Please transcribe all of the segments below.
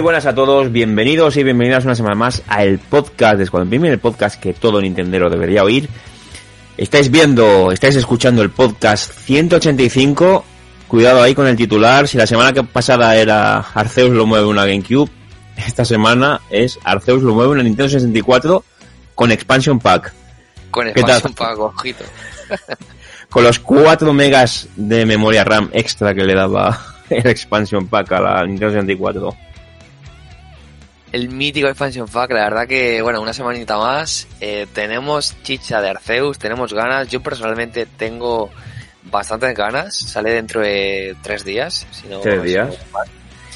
Muy buenas a todos, bienvenidos y bienvenidas una semana más a el podcast de Squadron Premium, el podcast que todo Nintendero debería oír. Estáis viendo, estáis escuchando el podcast 185. Cuidado ahí con el titular. Si la semana que pasada era Arceus lo mueve una GameCube, esta semana es Arceus lo mueve una Nintendo 64 con Expansion Pack. Con Expansion Pack, ojito. con los 4 megas de memoria RAM extra que le daba el Expansion Pack a la Nintendo 64 el mítico Expansion Pack, la verdad que, bueno, una semanita más. Eh, tenemos chicha de Arceus, tenemos ganas. Yo personalmente tengo bastantes ganas. Sale dentro de tres días. Si no, ¿Tres días?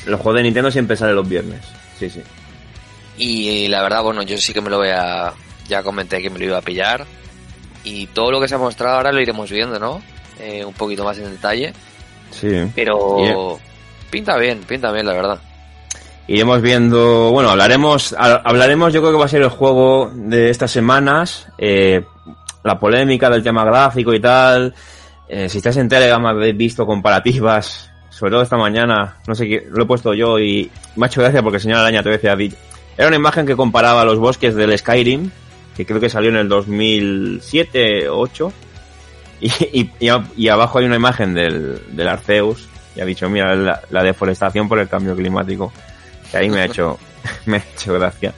los juegos de Nintendo siempre salen los viernes. Sí, sí. Y, la verdad, bueno, yo sí que me lo voy a... Ya comenté que me lo iba a pillar. Y todo lo que se ha mostrado ahora lo iremos viendo, ¿no? Eh, un poquito más en detalle. Sí. Pero... Pinta bien, pinta bien, la verdad iremos viendo, bueno, hablaremos, hablaremos, yo creo que va a ser el juego de estas semanas, eh, la polémica del tema gráfico y tal. Eh, si estás en Telegram habéis visto comparativas, sobre todo esta mañana, no sé qué, lo he puesto yo y me ha hecho gracia porque el señor Araña te decía, era una imagen que comparaba los bosques del Skyrim, que creo que salió en el 2007 o 8, y, y, abajo hay una imagen del, del Arceus, y ha dicho, mira, la deforestación por el cambio climático ahí me ha hecho, me ha hecho gracia.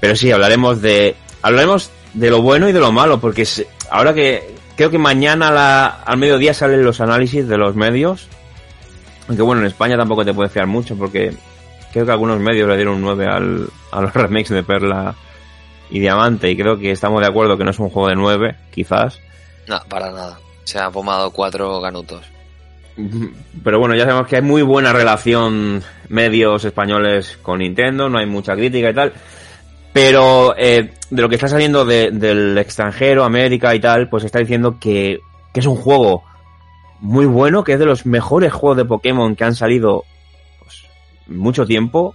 Pero sí, hablaremos de, hablaremos de lo bueno y de lo malo, porque ahora que creo que mañana la, al mediodía salen los análisis de los medios, aunque bueno, en España tampoco te puedes fiar mucho, porque creo que algunos medios le dieron un 9 al, a los remakes de Perla y Diamante, y creo que estamos de acuerdo que no es un juego de 9, quizás. No, para nada. Se ha pomado cuatro ganutos. Pero bueno, ya sabemos que hay muy buena relación medios españoles con Nintendo, no hay mucha crítica y tal. Pero eh, de lo que está saliendo del extranjero, América y tal, pues está diciendo que, es un juego muy bueno, que es de los mejores juegos de Pokémon que han salido pues, mucho tiempo,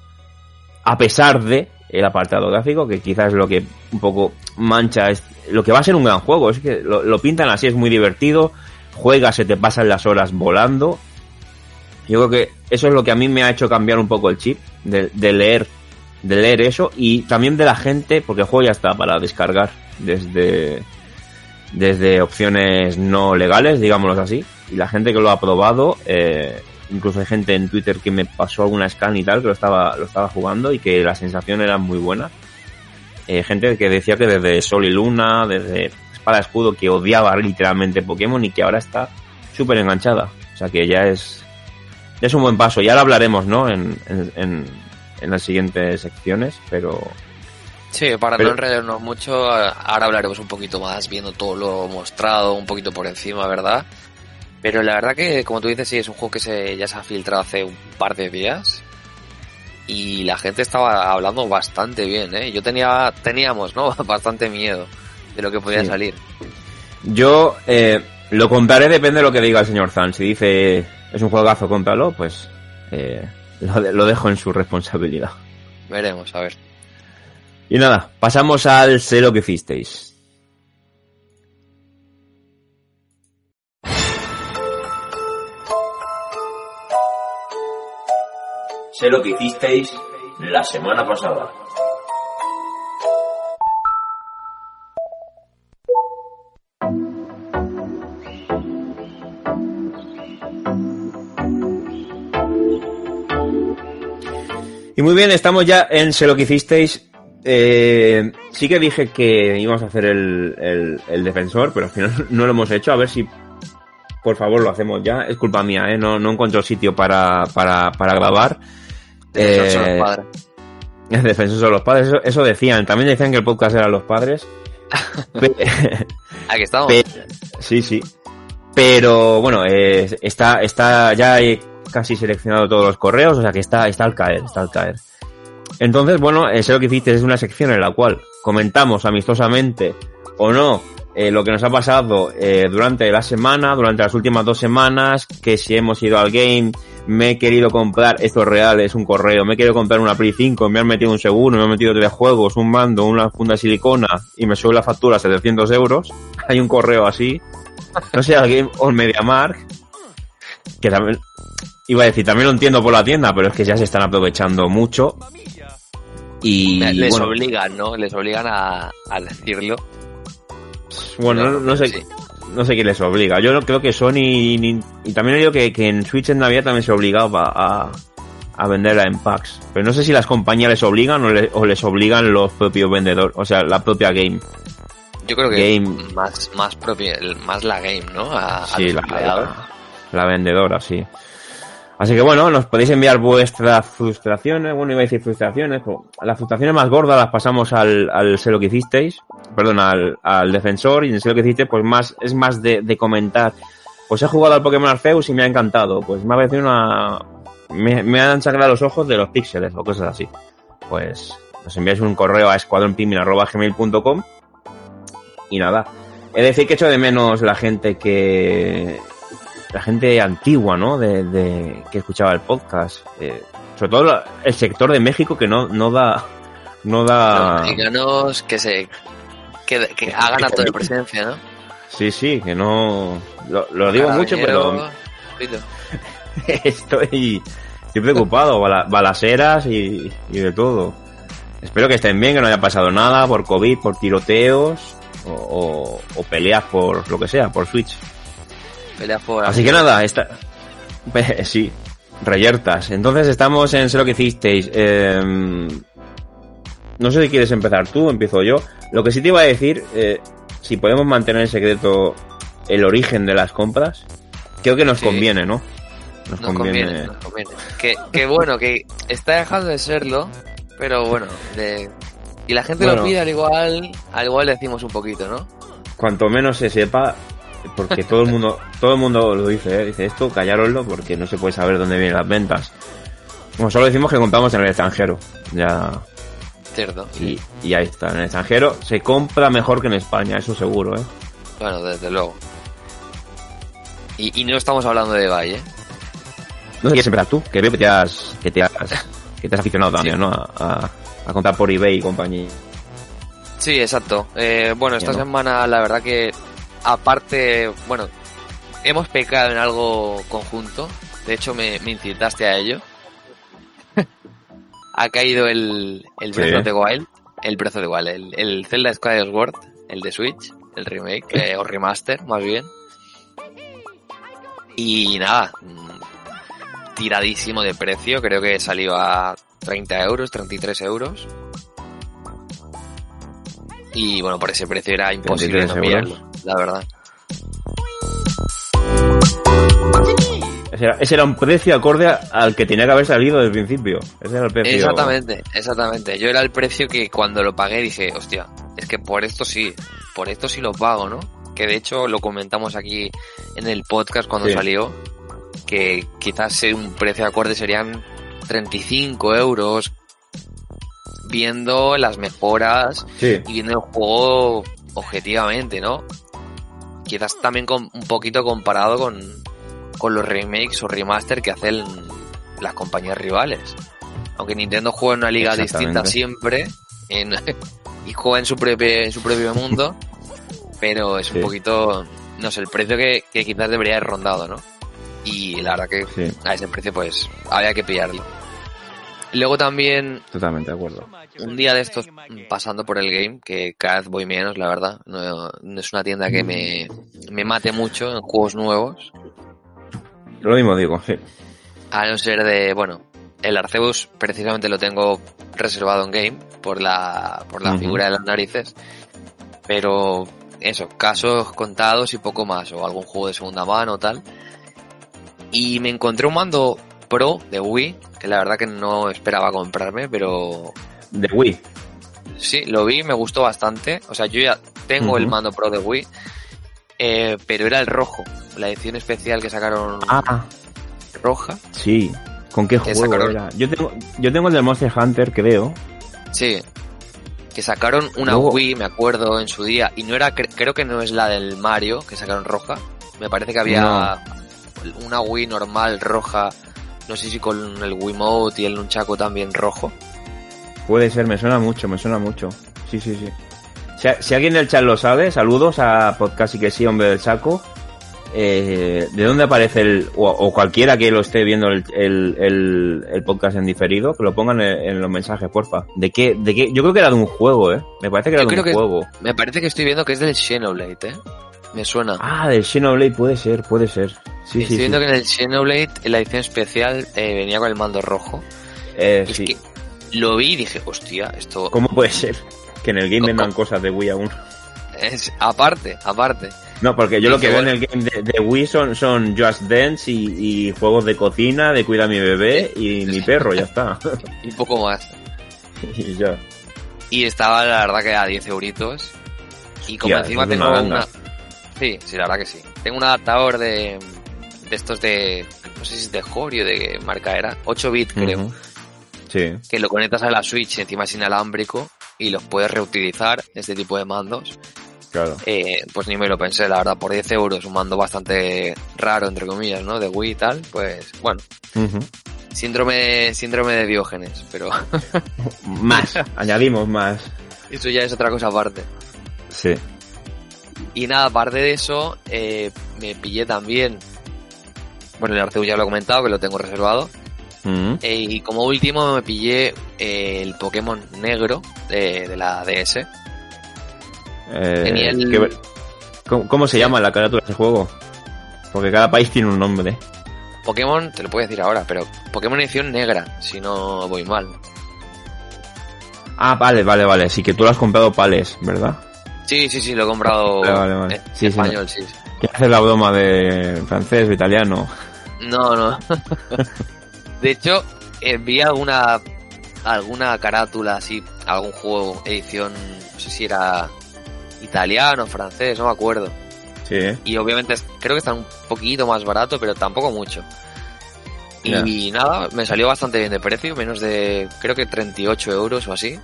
a pesar de el apartado gráfico, que quizás es lo que un poco mancha es lo que va a ser un gran juego. Es que lo pintan así, es muy divertido juegas, se te pasan las horas volando. Yo creo que eso es lo que a mí me ha hecho cambiar un poco el chip de, leer de leer eso y también de la gente, porque el juego ya está para descargar desde desde opciones no legales, digámoslo así, y la gente que lo ha probado, eh, incluso hay gente en Twitter que me pasó alguna scan y tal, que lo estaba, lo estaba jugando y que la sensación era muy buena. Eh, gente que decía que desde Sol y Luna, desde para escudo que odiaba literalmente Pokémon y que ahora está súper enganchada. O sea que ya es, es un buen paso. Ya lo hablaremos, ¿no? En, en, en las siguientes secciones, pero... Sí, para no enredarnos mucho, ahora hablaremos un poquito más, viendo todo lo mostrado, un poquito por encima, ¿verdad? Pero la verdad que, como tú dices, sí, es un juego que se, ya se ha filtrado hace un par de días. Y la gente estaba hablando bastante bien, ¿eh? Yo tenía, teníamos, ¿no? Bastante miedo de lo que podía salir. Yo eh, lo contaré, depende de lo que diga el señor Zan. Si dice es un juegazo, cóntalo, pues eh, lo, dejo en su responsabilidad. Veremos, a ver. Y nada, pasamos al cero que hicisteis. sé lo que hicisteis la semana pasada. Y muy bien, estamos ya en Sé lo que hicisteis. Eh, sí que dije que íbamos a hacer el, el, defensor, pero al final no lo hemos hecho. A ver si, por favor, lo hacemos ya. Es culpa mía, ¿eh? No, no encuentro sitio para, para, para grabar. Defensor eh, los padres. Defensor son los padres, eso, decían. También decían que el podcast era los padres. Aquí estamos. sí, sí. Pero bueno, eh, está, está, ya hay casi seleccionado todos los correos, o sea que está, está al caer, está al caer. Entonces, bueno, eso lo que hiciste es una sección en la cual comentamos amistosamente o no eh, lo que nos ha pasado eh, durante la semana, durante las últimas dos semanas, que si hemos ido al game, me he querido comprar, esto es real, es un correo, me he querido comprar una Play 5, me han metido un seguro, me han metido tres juegos, un mando, una funda de silicona y me sube la factura a 700 euros. Hay un correo así. No sé, alguien, o MediaMark, que también, Iba a decir, también lo entiendo por la tienda, pero es que ya se están aprovechando mucho. Y les obligan, ¿no? Les obligan a, decirlo. Bueno, no, sé. No sé quién les obliga. Yo creo que Sony y, también he oído que, en Switch en Navidad también se obligaba a, a venderla en packs. Pero no sé si las compañías les obligan o, les obligan los propios vendedores, o sea, la propia game. Yo creo que game. más más propia, más la game, ¿no? A, sí, la, la, vendedora, sí. Así que bueno, nos podéis enviar vuestras frustraciones, bueno, iba a decir frustraciones, pero las frustraciones más gordas las pasamos al, al sé lo que hicisteis, perdón, al, defensor, y en sé lo que hicisteis, pues más, es más de, comentar. Pues he jugado al Pokémon Arceus y me ha encantado, pues me ha parecido una, me, me han sacado los ojos de los píxeles o cosas así. Pues nos enviáis un correo a escuadronpimin.com y nada. De decir que echo de menos la gente que, la gente antigua, ¿no? De, de que escuchaba el podcast. Eh, sobre todo el sector de México que no, no da, no da. Los mexicanos que se, que, que hagan acto de presencia, ¿no? Sí, sí, que no, lo, lo digo mucho, pero estoy, estoy preocupado, balaseras y, y de todo. Espero que estén bien, que no haya pasado nada por COVID, por tiroteos o, o, o peleas por lo que sea, por Switch. Así que nada, está... sí, reyertas. Entonces estamos en Sé lo que hicisteis. Em, no sé si quieres empezar tú, empiezo yo. Lo que sí te iba a decir, eh, si podemos mantener en secreto el origen de las compras, creo que nos conviene, ¿no? Nos, conviene. Nos conviene. Que, bueno, que está dejando de serlo, pero bueno, de... y la gente lo pide al igual, al igual decimos un poquito, ¿no? Cuanto menos se sepa, porque todo el mundo todo el mundo lo dice, ¿eh? dice esto, callaroslo porque no se puede saber dónde vienen las ventas. Bueno, solo decimos que compramos en el extranjero, ya. Cierto. Y, y ahí está, en el extranjero se compra mejor que en España, eso seguro, ¿eh? Bueno, desde luego. Y, y no estamos hablando de Valle. ¿eh? No sé qué empezar tú, que veo que te has, que te has, que te has aficionado también, ¿no? A, a, comprar por eBay y compañía. Sí, exacto. Eh, bueno, esta semana la verdad que aparte, bueno, hemos pecado en algo conjunto. De hecho, me, incitaste a ello. ha caído el, el Breath of the Wild. El Breath of the Wild, el, el Zelda Skyward, el de Switch, el remake, eh, o remaster, más bien. Y nada, tiradísimo de precio, creo que salió a 30 euros, 33 euros. Y bueno, por ese precio era imposible no mirarlo la verdad. Ese era, un precio acorde al que tenía que haber salido desde el principio. Ese era el precio. Exactamente, exactamente. Yo era el precio que cuando lo pagué dije, hostia, es que por esto sí, por esto sí lo pago, ¿no? Que de hecho lo comentamos aquí en el podcast cuando salió, que quizás un precio acorde serían 35 euros, viendo las mejoras y viendo el juego objetivamente, ¿no? quizás también con, un poquito comparado con, con los remakes o remaster que hacen las compañías rivales. Aunque Nintendo juega en una liga distinta siempre en, y juega en su propio, en su propio mundo, pero es un poquito, no sé, el precio que, que, quizás debería haber rondado, ¿no? Y la verdad que a ese precio pues había que pillarlo. Luego también... Totalmente de acuerdo. Un día de estos pasando por el game, que cada vez voy menos, la verdad. No, es una tienda que me, me mate mucho en juegos nuevos. Lo mismo digo, sí. A no ser de, bueno, el Arceus precisamente lo tengo reservado en game por la, por la figura de las narices. Pero eso, casos contados y poco más, o algún juego de segunda mano o tal. Y me encontré un mando Pro de Wii, que la verdad que no esperaba comprarme, pero... ¿De Wii? Sí, lo vi, me gustó bastante. O sea, yo ya tengo el mando Pro de Wii, eh, pero era el rojo, la edición especial que sacaron ah. roja. Sí, ¿con qué juego era? Yo tengo, yo tengo el de Monster Hunter, creo. Sí, que sacaron una Wii, me acuerdo, en su día, y no era, creo que no es la del Mario, que sacaron roja. Me parece que había una Wii normal roja no sé si con el Wiimote y el Nunchaku también rojo. Puede ser, me suena mucho, me suena mucho. Sí, sí, sí. Si, alguien del chat lo sabe, saludos a Podcast y que sí, hombre del saco. Eh, ¿De dónde aparece el, o, cualquiera que lo esté viendo el, el, podcast en diferido, que lo pongan en, los mensajes, porfa? ¿De qué, de qué? Yo creo que era de un juego, ¿eh? Me parece que era de un juego. Me parece que estoy viendo que es del Xenoblade, ¿eh? Me suena. Ah, del Xenoblade puede ser, puede ser. Sí, Estoy viendo que en el Xenoblade, en la edición especial, eh, venía con el mando rojo. Eh, sí. que lo vi y dije, hostia, esto... ¿Cómo puede ser que en el game vendan cosas de Wii aún? Es, aparte, aparte. No, porque yo lo que veo en el game de, Wii son, son Just Dance y, juegos de cocina, de cuida a mi bebé y mi perro, ya está. y poco más. y ya. Y estaba la verdad que a 10 euritos. Y como encima tengo una, Sí, sí, la verdad que sí. Tengo un adaptador de, de estos de, no sé si es de Jorio, de qué marca era, 8 bits creo. Sí. Que lo conectas a la Switch encima es inalámbrico y los puedes reutilizar, este tipo de mandos. Claro. Eh, pues ni me lo pensé, la verdad, por 10 euros, un mando bastante raro, entre comillas, ¿no? De Wii y tal, pues bueno. Síndrome, síndrome de Diógenes, pero... más, añadimos más. Eso ya es otra cosa aparte. Sí. Y nada, aparte de eso, eh, me pillé también. Bueno, el Arceus ya lo he comentado, que lo tengo reservado. Mm. Eh, y como último me pillé eh, el Pokémon negro de, la DS. ¿cómo, se llama la carátula de ese juego? Porque cada país tiene un nombre. Pokémon, te lo puedo decir ahora, pero Pokémon edición negra, si no voy mal. Ah, vale, vale, vale. Sí que tú lo has comprado pales, ¿verdad? Sí, sí, sí, lo he comprado vale, en español, sí. ¿Qué hace la broma de francés o italiano? No, no. de hecho, vi alguna alguna carátula así, algún juego, edición, no sé si era italiano, francés, no me acuerdo. Sí. Y obviamente creo que está un poquito más barato, pero tampoco mucho. Y nada, me salió bastante bien de precio, menos de, creo que 38 euros o así.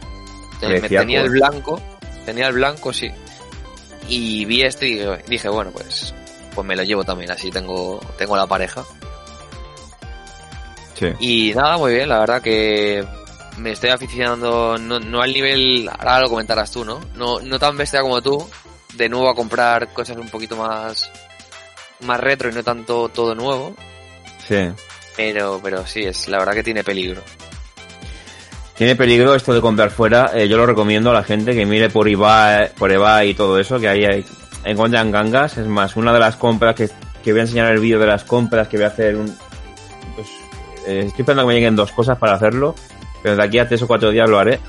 Me tenía el blanco tenía el blanco, sí. Y vi este y dije, bueno, pues pues me lo llevo también, así tengo, tengo la pareja. Sí. Y nada, muy bien, la verdad que me estoy aficionando, no, al nivel, ahora lo comentarás tú, ¿no? ¿no? No tan bestia como tú, de nuevo a comprar cosas un poquito más, más retro y no tanto todo nuevo. Sí. Pero, pero sí, es la verdad que tiene peligro. Tiene peligro esto de comprar fuera. Eh, yo lo recomiendo a la gente que mire por eBay, por eBay y todo eso, que ahí hay, encuentran gangas. Es más, una de las compras que, que voy a enseñar el vídeo de las compras que voy a hacer un... Pues, eh, estoy esperando que me lleguen dos cosas para hacerlo, pero de aquí a tres o cuatro días lo haré.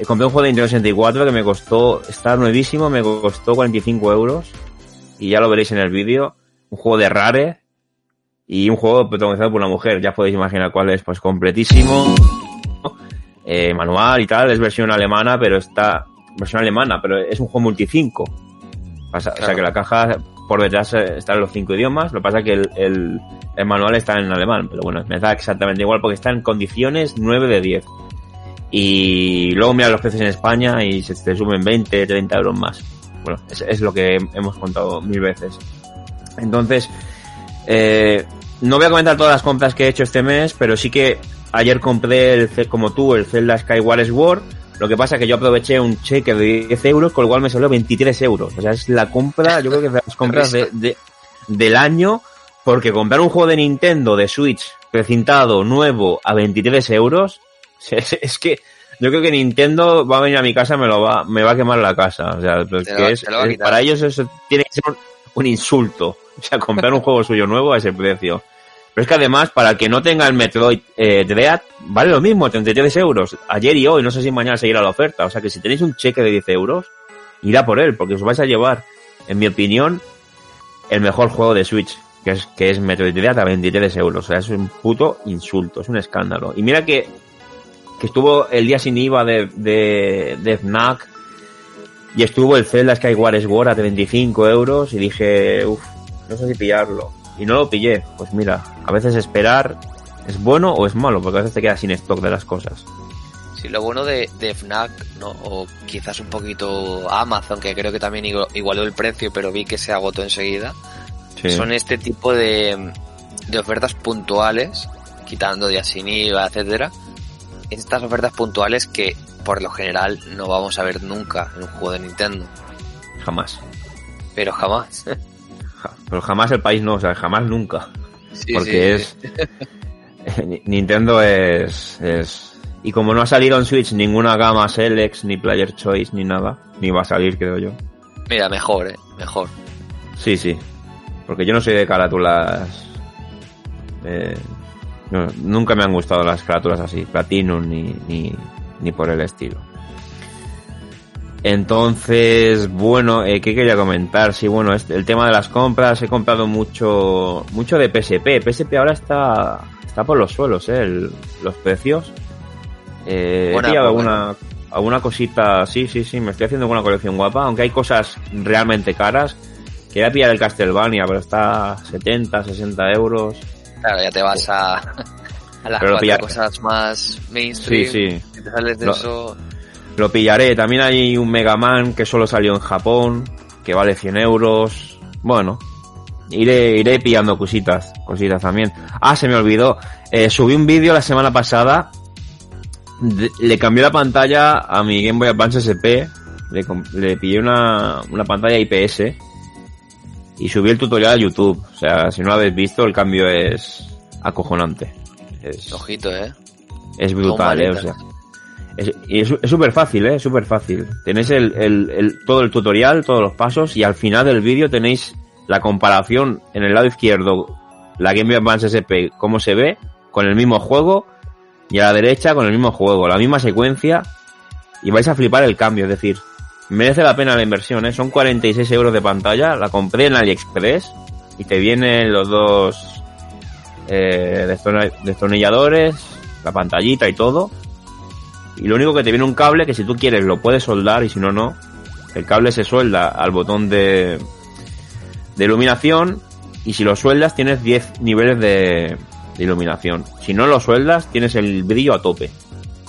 Eh, compré un juego de Nintendo 64 que me costó, está nuevísimo, me costó 45 euros. Y ya lo veréis en el vídeo. Un juego de Rare. Y un juego protagonizado por una mujer. Ya podéis imaginar cuál es. Pues completísimo eh, manual y tal, es versión alemana, pero está, versión alemana, pero es un juego multi 5. O sea, que la caja por detrás eh, está en los cinco idiomas, lo que pasa es que el, el, manual está en alemán, pero bueno, me da exactamente igual porque está en condiciones 9 de 10. Y luego mira los precios en España y se te suben 20, 30 euros más. Bueno, es, es lo que hemos contado mil veces. Entonces, eh, no voy a comentar todas las compras que he hecho este mes, pero sí que Ayer compré, el, como tú, el Zelda Skyward Sword. Lo que pasa es que yo aproveché un cheque de 10 euros, con lo cual me salió 23 euros. O sea, es la compra, yo creo que es de las compras de, del año, porque comprar un juego de Nintendo de Switch precintado, nuevo, a 23 euros, Es, que yo creo que Nintendo va a venir a mi casa me lo va, me va a quemar la casa. O sea, que es, para ellos eso tiene que ser un, insulto. O sea, comprar un juego suyo nuevo a ese precio. Pero es que además, para el que no tenga el Metroid eh, Dread, vale lo mismo, 33 euros. Ayer y hoy, no sé si mañana seguirá la oferta. O sea que si tenéis un cheque de 10 euros, irá por él, porque os vais a llevar, en mi opinión, el mejor juego de Switch, que es, que es Metroid Dread a 23 euros. O sea, es un puto insulto, es un escándalo. Y mira que, que estuvo el día sin IVA de, de, de FNAC, y estuvo el Zelda Skyward Sword a 25 euros, y dije, uff, no sé si pillarlo y no lo pillé. Pues mira, a veces esperar es bueno o es malo, porque a veces te quedas sin stock de las cosas. Sí, lo bueno de, de FNAC, ¿no? o quizás un poquito Amazon, que creo que también igualó el precio, pero vi que se agotó enseguida, son este tipo de, de ofertas puntuales, quitando días sin IVA, etcétera. Estas ofertas puntuales que por lo general no vamos a ver nunca en un juego de Nintendo. Jamás. Pero jamás. pero jamás el país no, o sea, jamás nunca. Porque es... Nintendo es, es... Y como no ha salido en Switch ninguna gama Select, ni Player Choice, ni nada, ni va a salir, creo yo. Mira, mejor, eh, mejor. Sí, sí. Porque yo no soy de carátulas... Eh, nunca me han gustado las carátulas así, Platinum ni, ni, ni por el estilo. Entonces, bueno, eh, ¿qué quería comentar? Sí, bueno, este, el tema de las compras, he comprado mucho, mucho de PSP. PSP ahora está, está por los suelos, ¿eh? los precios. Eh, pillado alguna, alguna cosita, sí, sí, sí, me estoy haciendo una colección guapa, aunque hay cosas realmente caras. Quería pillar el Castlevania, pero está 70, 60 euros. Claro, ya te vas a, a las cosas más mainstream. Sí, sí. te sales de eso lo pillaré. También hay un Mega Man que solo salió en Japón, que vale 100 euros. Bueno, iré, iré pillando cositas, cositas también. Ah, se me olvidó. Eh, subí un vídeo la semana pasada. le cambié la pantalla a mi Game Boy Advance SP. Le, le pillé una, una pantalla IPS. Y subí el tutorial a YouTube. O sea, si no lo habéis visto, el cambio es acojonante. Es, Ojito, eh. Es brutal, eh. O sea, es, es súper fácil, ¿eh? Súper fácil. Tenéis el, el, todo el tutorial, todos los pasos y al final del vídeo tenéis la comparación en el lado izquierdo, la Game Boy Advance SP, cómo se ve, con el mismo juego y a la derecha con el mismo juego, la misma secuencia y vais a flipar el cambio, es decir, merece la pena la inversión, ¿eh? Son 46 euros de pantalla, la compré en AliExpress y te vienen los dos eh, destornilladores, la pantallita y todo y lo único que te viene un cable que si tú quieres lo puedes soldar y si no, no. El cable se suelda al botón de, de iluminación y si lo sueldas tienes 10 niveles de, de, iluminación. Si no lo sueldas tienes el brillo a tope.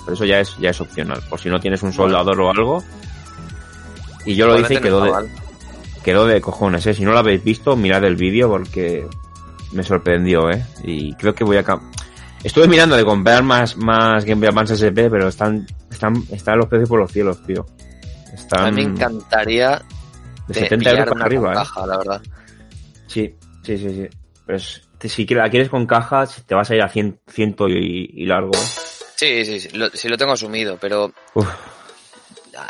Pero eso ya es, ya es opcional. Por si no tienes un soldador o algo. Y yo lo hice y quedó de, quedó de cojones, ¿eh? Si no lo habéis visto, mirad el vídeo porque me sorprendió, ¿eh? Y creo que voy a... Estuve mirando de comprar más, más Game Boy Advance SP, pero están, están, están los precios por los cielos, tío. Están... A mí me encantaría de 70 euros para arriba, ¿eh? caja, la verdad. Sí, sí, sí, sí. Pero si la quieres con caja, te vas a ir a 100, ciento y, largo. Sí, sí, sí lo, sí lo tengo asumido, pero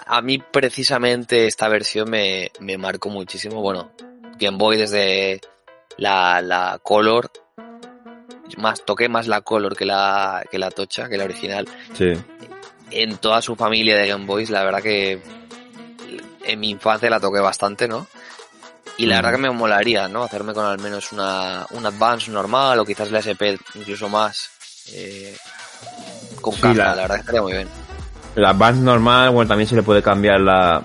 a mí precisamente esta versión me, me marcó muchísimo. Bueno, Game Boy desde la, la Color más toqué más la Color que la, que la Tocha, que la original. Sí. En toda su familia de Game Boys, la verdad que en mi infancia la toqué bastante, ¿no? Y la verdad que me molaría, ¿no? Hacerme con al menos una, un Advance normal o quizás la SP incluso más. Eh, con caja, la, verdad que estaría muy bien. La Advance normal, bueno, también se le puede cambiar la,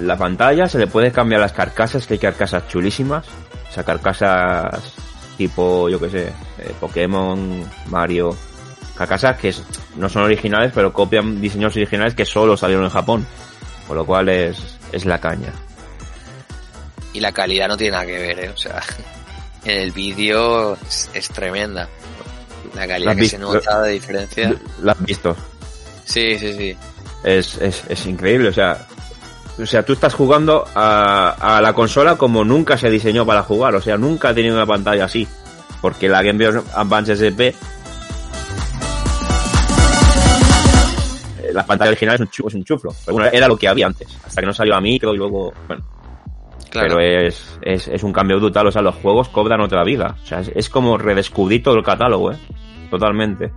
la pantalla, se le puede cambiar las carcasas, que hay carcasas chulísimas. O sea, carcasas tipo, yo que sé, eh, Pokémon, Mario, Kakasas, que no son originales, pero copian diseños originales que solo salieron en Japón. Con lo cual es, es la caña. Y la calidad no tiene nada que ver, ¿eh? O sea, en el vídeo es, tremenda. La calidad que se nota de diferencia. ¿La has visto? Sí, sí, sí. Es, es, es increíble, o sea, o sea, tú estás jugando a, la consola como nunca se diseñó para jugar. O sea, nunca ha tenido una pantalla así. Porque la Game Boy Advance SP la pantalla original es un, chuflo, es un chuflo. Pero bueno, era lo que había antes, hasta que no salió a micro y luego, bueno. Claro. Pero es, es, es, un cambio brutal, o sea, los juegos cobran otra vida. O sea, es, es como redescubrir todo el catálogo, ¿eh? Totalmente.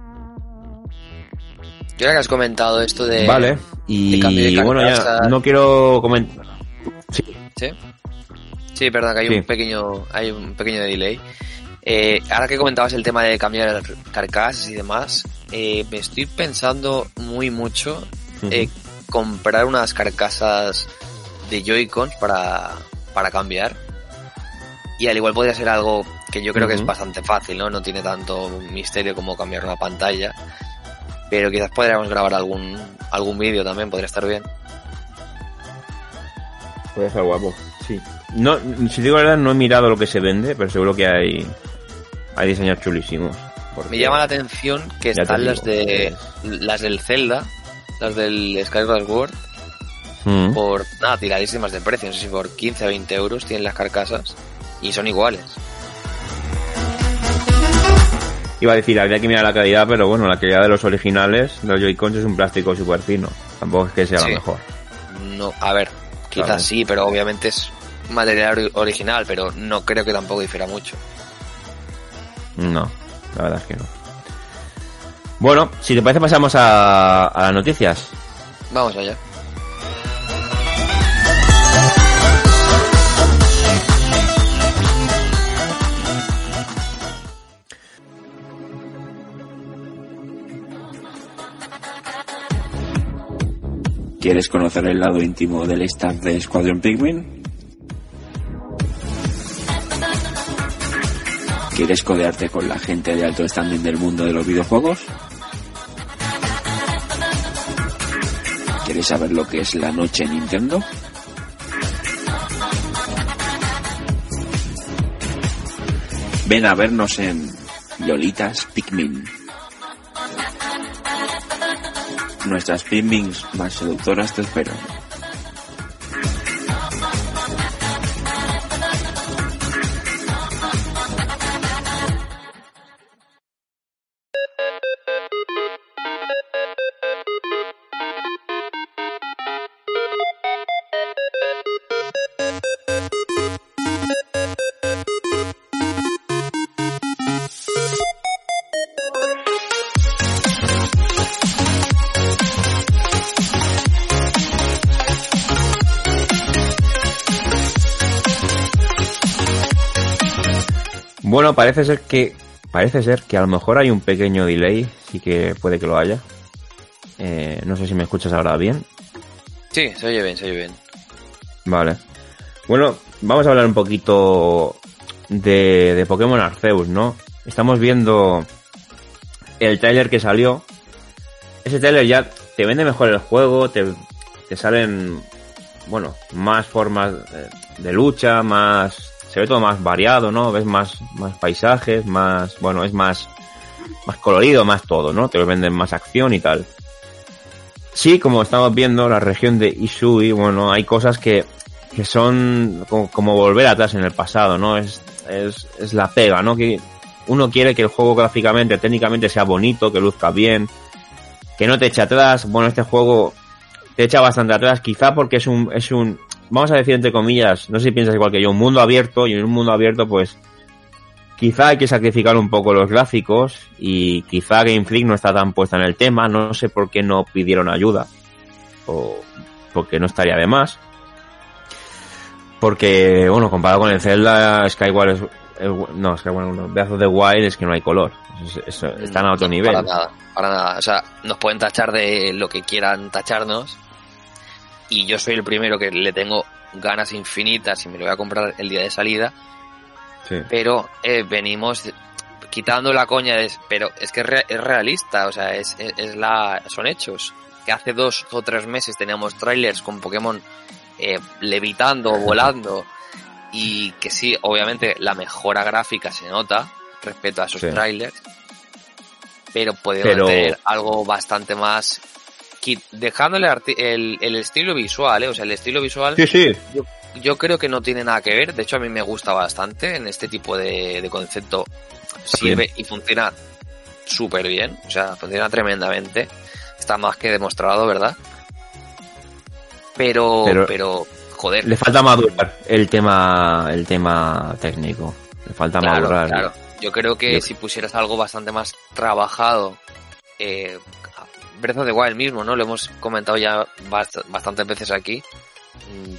Yo ahora que has comentado esto de. Vale, y bueno, ya no quiero comentar. Sí. Sí. Sí, perdón, que hay un pequeño, hay un pequeño delay. Eh, ahora que comentabas el tema de cambiar carcasas y demás, eh, me estoy pensando muy mucho eh, comprar unas carcasas de Joy-Cons para, para cambiar. Y al igual podría ser algo que yo creo que es bastante fácil, ¿no? No tiene tanto misterio como cambiar una pantalla. Pero quizás podríamos grabar algún, algún vídeo también, podría estar bien. Puede ser guapo, sí. No, si digo la verdad, no he mirado lo que se vende, pero seguro que hay, hay diseños chulísimos. Me llama la atención que están las de las del Zelda, las del Skyward Sword, mm. por nada, tiradísimas de precio, no sé si por 15 a 20 euros tienen las carcasas y son iguales. Iba a decir, habría que mirar la calidad, pero bueno, la calidad de los originales, los Joy-Cons es un plástico súper fino. Tampoco es que sea lo mejor. No, a ver, quizás sí, pero obviamente es material original, pero no creo que tampoco difiera mucho. No, la verdad es que no. Bueno, si te parece pasamos a, a las noticias. Vamos allá. ¿Quieres conocer el lado íntimo del staff de Squadron Penguin? ¿Quieres codearte con la gente de alto standing del mundo de los videojuegos? ¿Quieres saber lo que es la noche Nintendo? Ven a vernos en Lolitas Pikmin. Nuestras Pikmins más seductoras te esperan. Bueno, parece ser que parece ser que a lo mejor hay un pequeño delay, sí que puede que lo haya. Eh, no sé si me escuchas ahora bien. Sí, se oye bien, se oye bien. Vale. Bueno, vamos a hablar un poquito de, de Pokémon Arceus, ¿no? Estamos viendo el trailer que salió. Ese trailer ya te vende mejor el juego, te, te salen, bueno, más formas de lucha, más se ve todo más variado, ¿no? Ves más, más paisajes, más, bueno, es más, más colorido, más todo, ¿no? Te venden más acción y tal. Sí, como estamos viendo, la región de Isui, bueno, hay cosas que, que son como, volver atrás en el pasado, ¿no? Es, es, es la pega, ¿no? Que uno quiere que el juego gráficamente, técnicamente sea bonito, que luzca bien, que no te eche atrás. Bueno, este juego te echa bastante atrás, quizá porque es un, es un, vamos a decir entre comillas, no sé si piensas igual que yo, un mundo abierto y en un mundo abierto pues quizá hay que sacrificar un poco los gráficos y quizá Game Freak no está tan puesta en el tema, no sé por qué no pidieron ayuda o porque no estaría de más. Porque, bueno, comparado con el Zelda, Skyward es, no, Skyward no, Breath of the Wild es que no hay color. están a otro nivel. Para nada, para nada. O sea, nos pueden tachar de lo que quieran tacharnos, y yo soy el primero que le tengo ganas infinitas y me lo voy a comprar el día de salida. Pero eh, venimos quitando la coña de, pero es que es, realista, o sea, es, es, la, son hechos. Que hace dos o tres meses teníamos trailers con Pokémon eh, levitando, volando, y que sí, obviamente la mejora gráfica se nota respecto a esos trailers, pero podemos tener algo bastante más dejándole el, el, estilo visual, ¿eh? o sea, el estilo visual. Sí, sí. Yo, creo que no tiene nada que ver. De hecho, a mí me gusta bastante en este tipo de, concepto. Sirve y funciona súper bien. O sea, funciona tremendamente. está más que demostrado, ¿verdad? Pero, Pero- pero, joder. Le falta madurar el tema, el tema técnico. Le falta Claro, madurar. claro. Yo creo que Yo- si pusieras algo bastante más trabajado, eh, Breath of the Wild mismo, ¿no? Lo hemos comentado ya bast- bastantes veces aquí. Mm,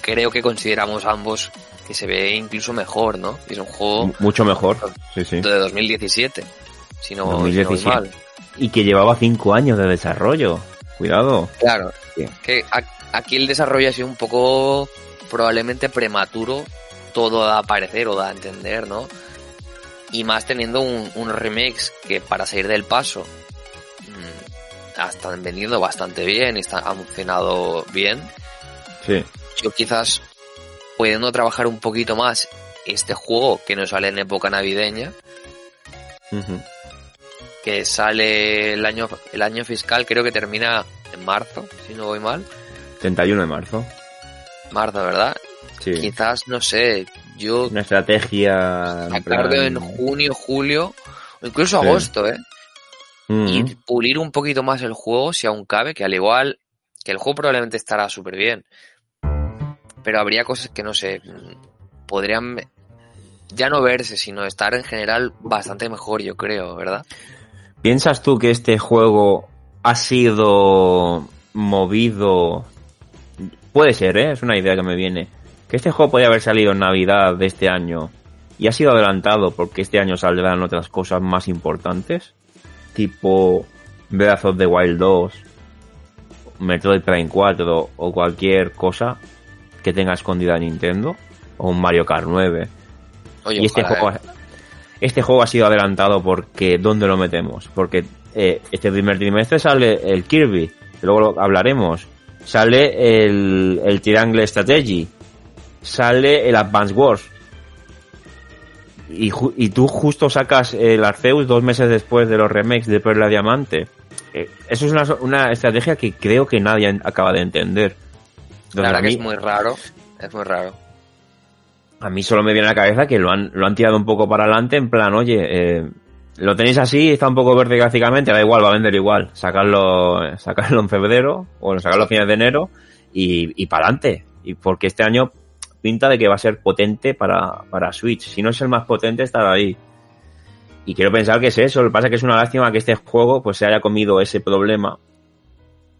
Creo que consideramos ambos que se ve incluso mejor, ¿no? Es un juego Mucho mejor. Sí, sí. de 2017, si no, si no voy 2017. mal. Y que llevaba cinco años de desarrollo. Cuidado. Claro, Sí. que aquí el desarrollo ha sido un poco probablemente prematuro, todo da a parecer o da a entender, ¿no? Y más teniendo un, un remix que para salir del paso están vendiendo bastante bien y está, han funcionado bien. Sí. Yo quizás pudiendo trabajar un poquito más este juego que no sale en época navideña, que sale el año, el año fiscal, creo que termina en marzo, si no voy mal. 31 de marzo. Marzo, ¿verdad? Sí. Quizás, no sé, yo Una estrategia. en sacarlo plan- en junio, julio, o incluso Sí. agosto, ¿eh? Mm. Y pulir un poquito más el juego, si aún cabe, que al igual, que el juego probablemente estará súper bien. Pero habría cosas que, no sé, mm, podrían ya no verse, sino estar en general bastante mejor, yo creo, ¿verdad? ¿Piensas tú que este juego ha sido movido? Puede ser, ¿eh? Es una idea que me viene. Que este juego podría haber salido en Navidad de este año y ha sido adelantado porque este año saldrán otras cosas más importantes. Tipo Breath of the Wild 2, Metroid Prime 4 o cualquier cosa que tenga escondida Nintendo. O un Mario Kart 9. Oye, Y este juego, ¿eh? este juego ha sido adelantado porque ¿dónde lo metemos? Porque eh, este primer trimestre sale el Kirby, que luego lo hablaremos. Sale el, el Triangle Strategy. Sale el Advance Wars. Y, ju- y tú justo sacas el Arceus dos meses después de los remakes de Perla Diamante. Eh, eso es una, una estrategia que creo que nadie acaba de entender. Entonces, La verdad a que mí- es muy raro, es muy raro. a mí solo me viene a la cabeza que lo han, lo han tirado un poco para adelante en plan, oye, eh, lo tenéis así, está un poco verde gráficamente, da igual, va a vender igual. Sacarlo, sacarlo en febrero o sacarlo a fines de enero y, y para adelante. Y porque este año pinta de que va a ser potente para, para Switch. Si no es el más potente, estará ahí. Y quiero pensar que es eso. Lo que pasa es que es una lástima que este juego pues se haya comido ese problema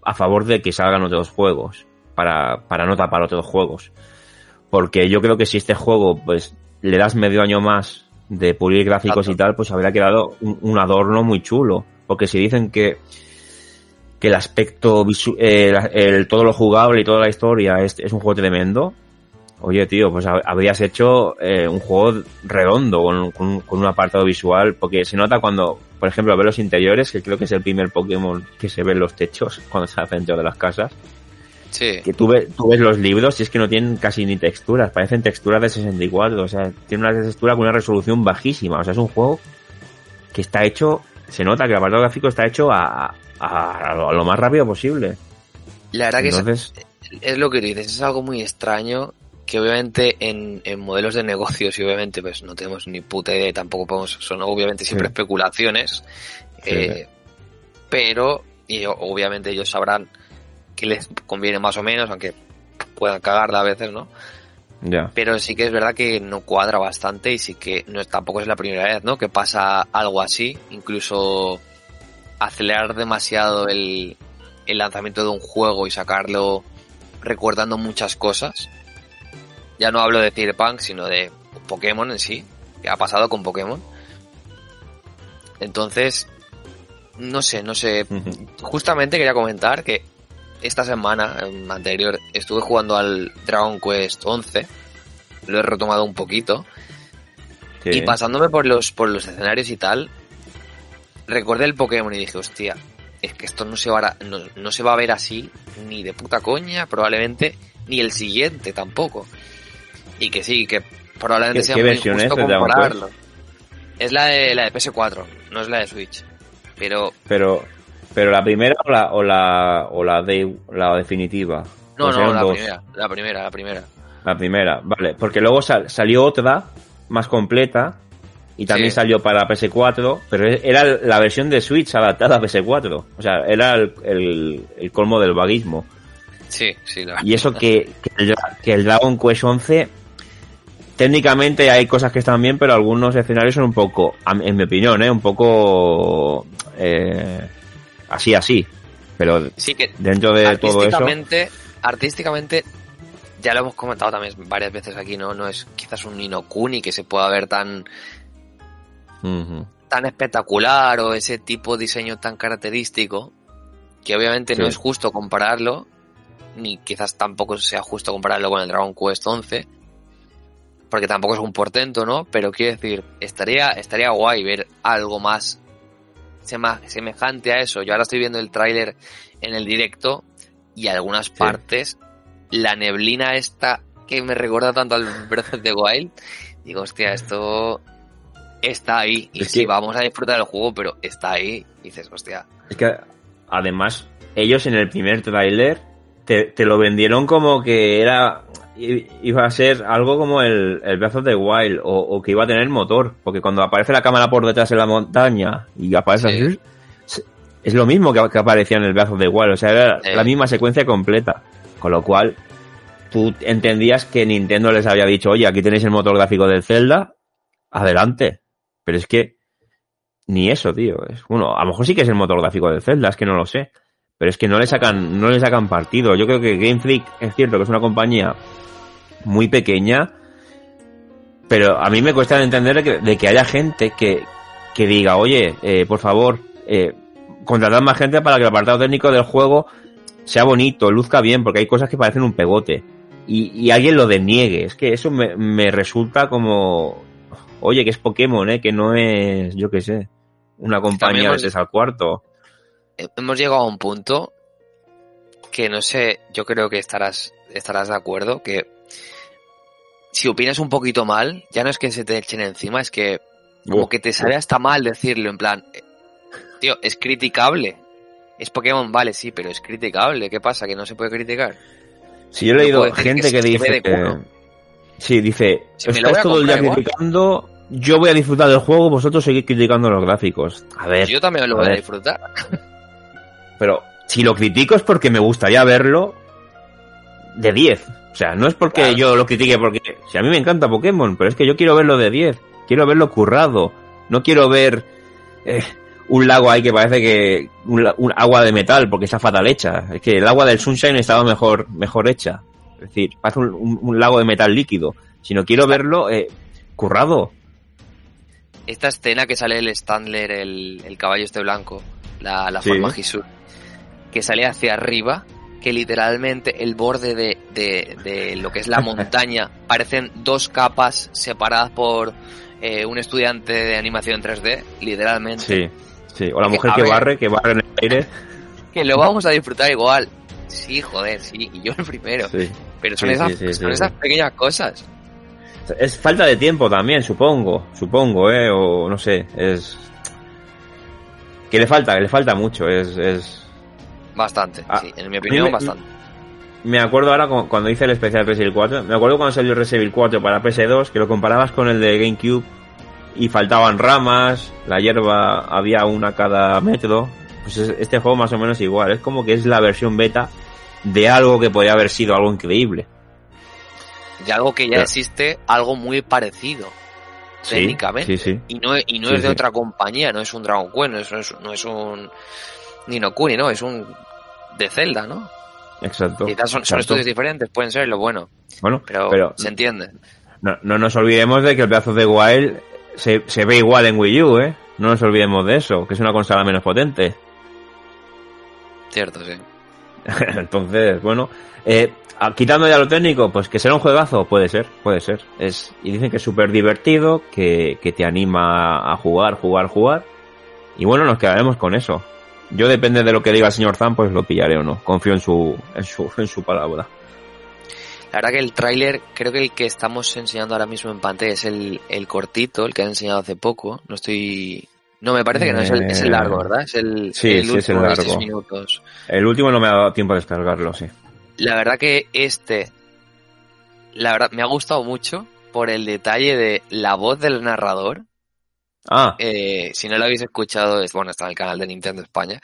a favor de que salgan otros juegos. Para, para no tapar otros juegos. Porque yo creo que si este juego, pues, le das medio año más de pulir gráficos y tal, pues habría quedado un, un adorno muy chulo. Porque si dicen que, que el aspecto visu eh, el, todo lo jugable y toda la historia es, es un juego tremendo, oye tío, pues ha- habrías hecho eh, un juego redondo con, con un- con un apartado visual, porque se nota cuando, por ejemplo, ves los interiores, que creo que es el primer Pokémon que se ve en los techos cuando se hace dentro de las casas, Sí, que tú, ves, tú ves los libros y es que no tienen casi ni texturas, parecen texturas de 64, o sea, tiene una textura con una resolución bajísima, o sea, es un juego que está hecho, se nota que el apartado gráfico está hecho a, a, a lo, más rápido posible. la verdad que es, es lo que dices, es algo muy extraño que obviamente en, en modelos de negocios y obviamente pues no tenemos ni puta idea y tampoco podemos, son obviamente siempre Sí. especulaciones, Sí. eh, pero y obviamente ellos sabrán que les conviene más o menos, aunque puedan cagarla a veces, ¿no? ya. Pero sí que es verdad que no cuadra bastante y sí que no tampoco es la primera vez, ¿no? Que pasa algo así, incluso acelerar demasiado el, el lanzamiento de un juego y sacarlo recordando muchas cosas. Ya no hablo de Cyberpunk, sino de Pokémon en sí, que ha pasado con Pokémon. Entonces, no sé, no sé. Justamente quería comentar que esta semana em, anterior estuve jugando al Dragon Quest 11. Lo he retomado un poquito. Sí. Y pasándome por los, por los escenarios y tal, recordé el Pokémon y dije, hostia, es que esto no se va a, no, no se va a ver así ni de puta coña, probablemente, ni el siguiente tampoco. Y que sí, que probablemente ¿Qué- sea qué muy injusto compararlo. Es la de, la de PS4, no es la de Switch. Pero, Pero, pero la primera o la, o la, o la, de, la definitiva. no, no, la dos. primera, la primera, la primera. La primera, vale, porque luego sal- salió otra más completa y también Sí. salió para PS4, pero era la versión de Switch adaptada a PS4. O sea, era el, el- el colmo del vaguismo. Sí, sí, la verdad. Y eso que, que, el, que el Dragon Quest 11, técnicamente hay cosas que están bien, pero algunos escenarios son un poco, en mi opinión, ¿eh? un poco eh, así, así. Pero Sí, que dentro de todo eso... artísticamente, artísticamente, ya lo hemos comentado también varias veces aquí, ¿no? No es quizás un Nino Kuni que se pueda ver tan, tan espectacular o ese tipo de diseño tan característico que obviamente no es justo compararlo ni quizás tampoco sea justo compararlo con el Dragon Quest 11 porque tampoco es un portento, ¿no? Pero quiero decir, estaría estaría guay ver algo más semejante a eso. Yo ahora estoy viendo el tráiler en el directo y algunas partes la neblina esta que me recuerda tanto al Breath of the Wild, digo, hostia, esto está ahí. Y Es sí, que- vamos a disfrutar del juego, pero está ahí. Y dices, hostia, Es que además, ellos en el primer tráiler te, te lo vendieron como que era iba a ser algo como el, el Breath of the Wild o, o que iba a tener motor, porque cuando aparece la cámara por detrás de la montaña y aparece Sí. así, es- lo mismo que, que aparecía en el Breath of the Wild, o sea, era la misma secuencia completa, con lo cual tú entendías que Nintendo les había dicho, oye, aquí tenéis el motor gráfico del Zelda, adelante, pero es que ni eso, tío. Es, bueno, a lo mejor sí que es el motor gráfico del Zelda, es que no lo sé. Pero es que no le sacan, no le sacan partido. Yo creo que Game Freak es cierto que es una compañía muy pequeña, pero a mí me cuesta entender de que, de que haya gente que, que diga, oye, eh, por favor, eh, contratad más gente para que el apartado técnico del juego sea bonito, luzca bien, porque hay cosas que parecen un pegote. Y, y alguien lo deniegue. Es que eso me, me resulta como, oye, que es Pokémon, ¿eh? que no es, yo qué sé, una compañía tres al cuarto. hemos llegado a un punto que no sé, yo creo que estarás, estarás de acuerdo, que si opinas un poquito mal, ya no es que se te echen encima, es que como que te sale hasta mal decirlo, en plan, eh, tío, es criticable. Es Pokémon, vale, sí, pero es criticable. ¿Qué pasa? ¿Que no se puede criticar? Si yo he leído gente que dice que... Sí, dice, Si a todo el día comprar igual". criticando, yo voy a disfrutar del juego, vosotros seguís criticando los gráficos. A ver, Yo también lo voy a disfrutar. pero si lo critico es porque me gustaría verlo de 10. O sea, no es porque Claro. yo lo critique porque... Si a mí me encanta Pokémon, pero es que yo quiero verlo de 10. Quiero verlo currado. No quiero ver eh, un lago ahí que parece que... Un, un agua de metal porque está fatal hecha. Es que el agua del Sunshine estaba mejor, mejor hecha. Es decir, parece un, un- un lago de metal líquido. Sino quiero verlo eh, currado. Esta escena que sale el Standler, el, el caballo este blanco, la, la Sí. forma Gisur, que sale hacia arriba, que literalmente el borde de, de, de lo que es la montaña parecen dos capas separadas por eh, un estudiante de animación en 3D, literalmente. Sí, sí. O la que, mujer que ver. barre, que barre en el aire. Que lo vamos a disfrutar igual. Sí, joder, sí, y yo el primero. Sí. Pero son, Sí, esas, sí, son esas pequeñas cosas. Es falta de tiempo también, supongo, supongo, eh, o no sé, es que le falta, que le falta mucho, es, es... Bastante, Ah, sí, en mi opinión, me- bastante. Me acuerdo ahora cu- cuando hice el especial Resident Evil 4, me acuerdo cuando salió Resident Evil 4 para PS2, que lo comparabas con el de GameCube y faltaban ramas, la hierba había una cada metro, pues es- este juego más o menos igual, es como que es la versión beta de algo que podría haber sido algo increíble. De algo que ya existe, algo muy parecido. Sí, técnicamente. sí, sí. Y no, y no es de otra compañía, no es un Dragon Quest, no es, no es, no es un Nino Kuni, no, es un de Zelda, ¿no? Exacto. Quizás son, estudios diferentes, pueden ser lo bueno, Bueno, pero, pero se entiende. No, no nos olvidemos de que el pedazo de Wild se, se ve igual en Wii U, ¿eh? No nos olvidemos de eso, que es una consola menos potente. Cierto, sí. Entonces, bueno, eh, a- quitando ya lo técnico, pues que será un juegazo, puede ser, puede ser. Es, y dicen que es súper divertido, que, que te anima a jugar, jugar, jugar. Y bueno, nos quedaremos con eso. Yo depende de lo que diga el señor Zan, pues lo pillaré o no. Confío en su, en su, en su palabra. La verdad que el tráiler, creo que el que estamos enseñando ahora mismo en pantalla es el, el cortito, el que han enseñado hace poco. No estoy... No, me parece que no, es el, es el largo, ¿verdad? Es el, Sí, el sí, es el último de largo. minutos. El último no me ha dado tiempo de descargarlo, sí. La verdad que este, la verdad, me ha gustado mucho por el detalle de la voz del narrador. Ah, Eh, si no lo habéis escuchado, es bueno, está en el canal de Nintendo España.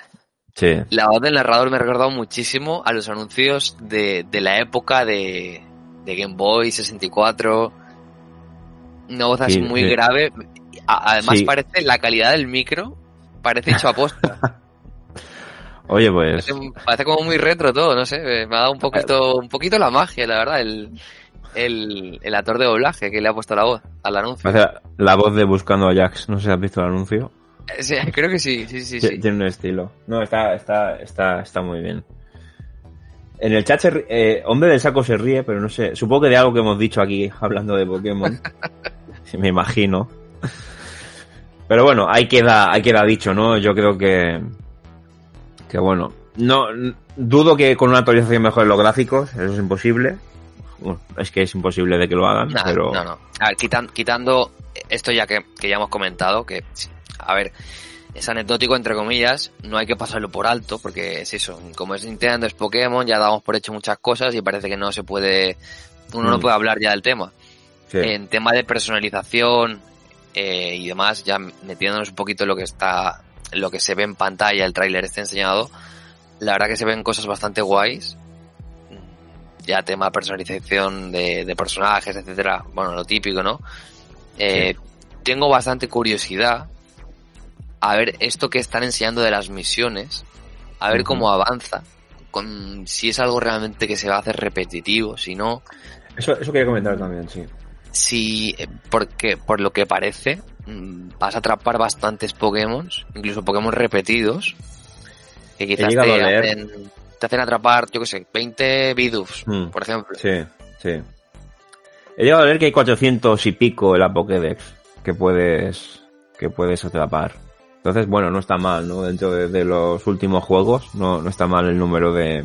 sí. La voz del narrador me ha recordado muchísimo a los anuncios de, de la época de, de Game Boy 64. Una voz así Sí, muy sí. grave. Además parece la calidad del micro, parece hecho a posta. Oye, pues. parece, parece como muy retro todo, no sé. Me ha dado un poquito, un poquito la magia, la verdad, el, el, el actor de doblaje que le ha puesto la voz al anuncio. La voz de Buscando a Jax. No sé si has visto el anuncio. Eh, sí, creo que sí, sí, sí, sí. Tiene un estilo. No, está, está, está, está muy bien. En el chat, se eh, Hombre del Saco se ríe, pero no sé. Supongo que de algo que hemos dicho aquí hablando de Pokémon. Me imagino. Pero bueno, ahí queda, ahí queda dicho, ¿no? Yo creo que. Que bueno. No, dudo que con una actualización mejore los gráficos, eso es imposible. Bueno, es que es imposible de que lo hagan, Nah, pero. No, no. A ver, quitan- quitando esto ya que, que ya hemos comentado, que, a ver, es anecdótico entre comillas, no hay que pasarlo por alto, porque es eso, como es Nintendo, es Pokémon, ya damos por hecho muchas cosas y parece que no se puede, uno no Mm. puede hablar ya del tema. Sí. En tema de personalización eh, y demás, ya metiéndonos un poquito en lo que está, en lo que se ve en pantalla, el tráiler está enseñado, la verdad que se ven cosas bastante guays. Ya tema personalización de, de personajes, etcétera, bueno, lo típico, ¿no? Eh, Tengo bastante curiosidad a ver esto que están enseñando de las misiones, a ver Ujú. cómo avanza, con si es algo realmente que se va a hacer repetitivo, si no, Eso, eso quería comentar también, sí. si eh, porque por lo que parece mm, vas a atrapar bastantes Pokémon, incluso Pokémon repetidos, que quizás te leer. hacen, te hacen atrapar, yo qué sé, 20 Bidoof, Hmm. por ejemplo. Sí, sí. He llegado a leer que hay 400 y pico en la Pokédex que puedes que puedes atrapar. Entonces, bueno, no está mal, ¿no? Dentro de, de los últimos juegos, no, no está mal el número de...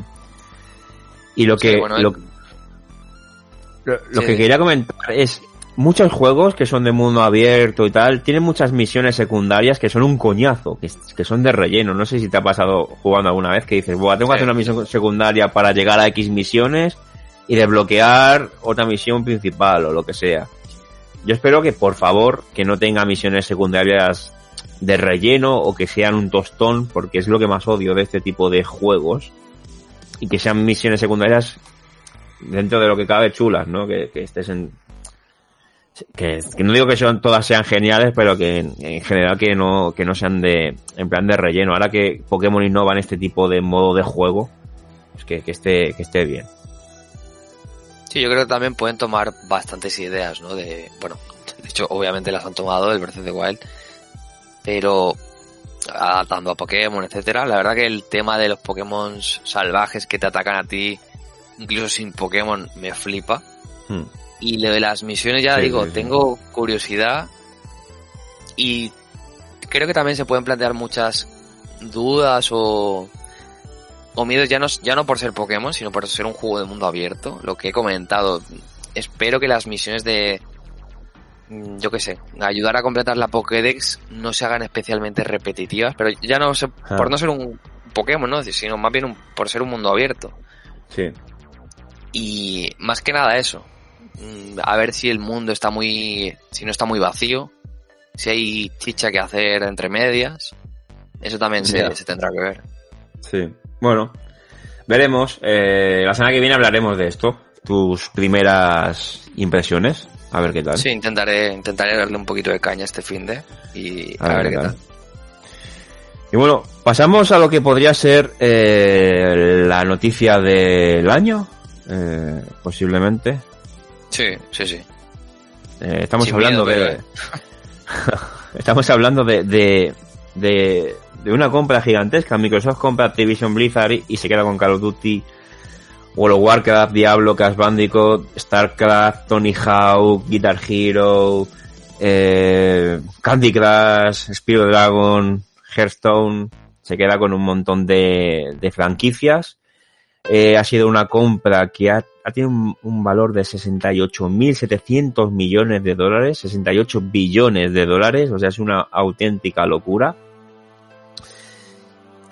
Y lo Sí, que, bueno, lo, lo- lo Sí. que quería comentar es, muchos juegos que son de mundo abierto y tal, tienen muchas misiones secundarias que son un coñazo, que, que son de relleno. No sé si te ha pasado jugando alguna vez que dices, Buah, tengo que hacer una misión secundaria para llegar a X misiones y desbloquear otra misión principal o lo que sea. Yo espero que, por favor, que no tenga misiones secundarias de relleno o que sean un tostón, porque es lo que más odio de este tipo de juegos. Y que sean misiones secundarias dentro de lo que cabe chulas, ¿no? Que, que estés en... Que, que no digo que son, todas sean geniales, pero que en, en general que no, que no sean de, en plan de relleno. Ahora que Pokémon innova en este tipo de modo de juego, pues que, que esté, que esté bien. Sí, yo creo que también pueden tomar bastantes ideas, ¿no? De, bueno, de hecho, obviamente las han tomado del Breath of the Wild, pero adaptando a Pokémon, etcétera. La verdad que el tema de los Pokémon salvajes que te atacan a ti, incluso sin Pokémon, me flipa. Hmm. Y lo de las misiones, ya Sí, digo, sí, sí. tengo curiosidad y creo que también se pueden plantear muchas dudas o, o miedos, ya no, ya no por ser Pokémon, sino por ser un juego de mundo abierto. Lo que he comentado, espero que las misiones de, mm, yo qué sé, ayudar a completar la Pokédex no se hagan especialmente repetitivas, pero ya no sé, Ah. por no ser un Pokémon, ¿no? sino más bien un- por ser un mundo abierto. Sí. Y más que nada eso. A ver si el mundo está muy. si no está muy vacío. Si hay chicha que hacer entre medias. Eso también se, tendrá que ver. Sí. Bueno, veremos. Eh, la semana que viene hablaremos de esto. Tus primeras impresiones. A ver qué tal. Sí, intentaré, intentaré darle un poquito de caña este fin de. Y a, ver, qué tal. Y bueno, pasamos a lo que podría ser eh, la noticia del año. eh, posiblemente. Sí, sí, sí. Eh, estamos Sin hablando miedo, de. estamos hablando de, de, de, de una compra gigantesca. Microsoft compra Activision Blizzard y, se queda con Call of Duty, World of Warcraft, Diablo, Crash Bandicoot, StarCraft, Tony Hawk, Guitar Hero, eh, Candy Crush, Spiro Dragon, Hearthstone. Se queda con un montón de, de franquicias. Eh, ha sido una compra que ha, ha tenido un, valor de 68.700 millones de dólares, 68 billones de dólares, o sea, es una auténtica locura.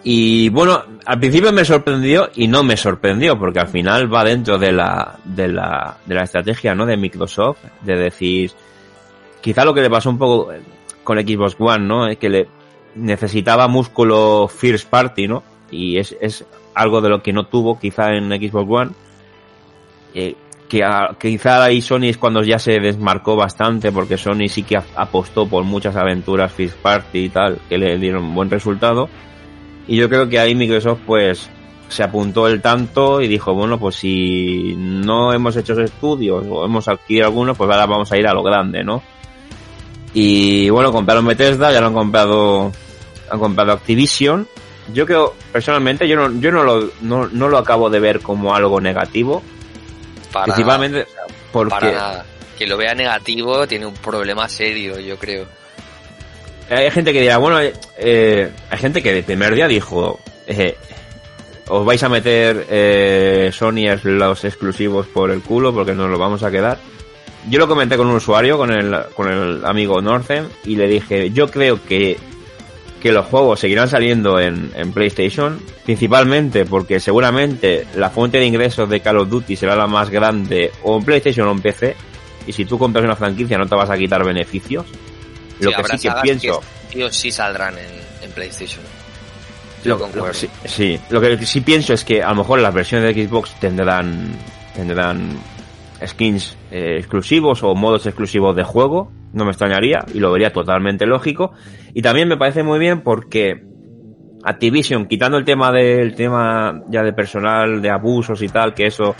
Y bueno, al principio me sorprendió y no me sorprendió, porque al final va dentro de la, de la, de la estrategia, ¿no? De Microsoft, de decir, quizá lo que le pasó un poco con Xbox One, ¿no? Que le necesitaba músculo first party, ¿no? Y es, es algo de lo que no tuvo quizá en Xbox One. Eh, que quizá ahí Sony es cuando ya se desmarcó bastante porque Sony sí que apostó por muchas aventuras first party y tal que le dieron buen resultado y yo creo que ahí Microsoft pues se apuntó el tanto y dijo bueno pues si no hemos hecho estudios o hemos adquirido algunos pues ahora vamos a ir a lo grande no y bueno compraron Bethesda ya lo han comprado han comprado Activision yo creo personalmente yo no yo no lo no, no lo acabo de ver como algo negativo Principalmente porque... Que lo vea negativo tiene un problema serio, yo creo. Hay gente que dirá, bueno, eh, hay gente que de primer día dijo, eh, os vais a meter eh, Sony los exclusivos por el culo porque nos lo vamos a quedar. Yo lo comenté con un usuario, con el, con el amigo Northern, y le dije, yo creo que que los juegos seguirán saliendo en, PlayStation, principalmente porque seguramente la fuente de ingresos de Call of Duty será la más grande o en PlayStation o en PC, y si tú compras una franquicia no te vas a quitar beneficios. lo que sí que pienso... Que sí saldrán en, PlayStation. Lo, sí, lo que sí pienso es que a lo mejor las versiones de Xbox tendrán tendrán skins eh, exclusivos o modos exclusivos de juego no me extrañaría y lo vería totalmente lógico. Y también me parece muy bien porque Activision, quitando el tema del tema ya de personal, de abusos y tal, que eso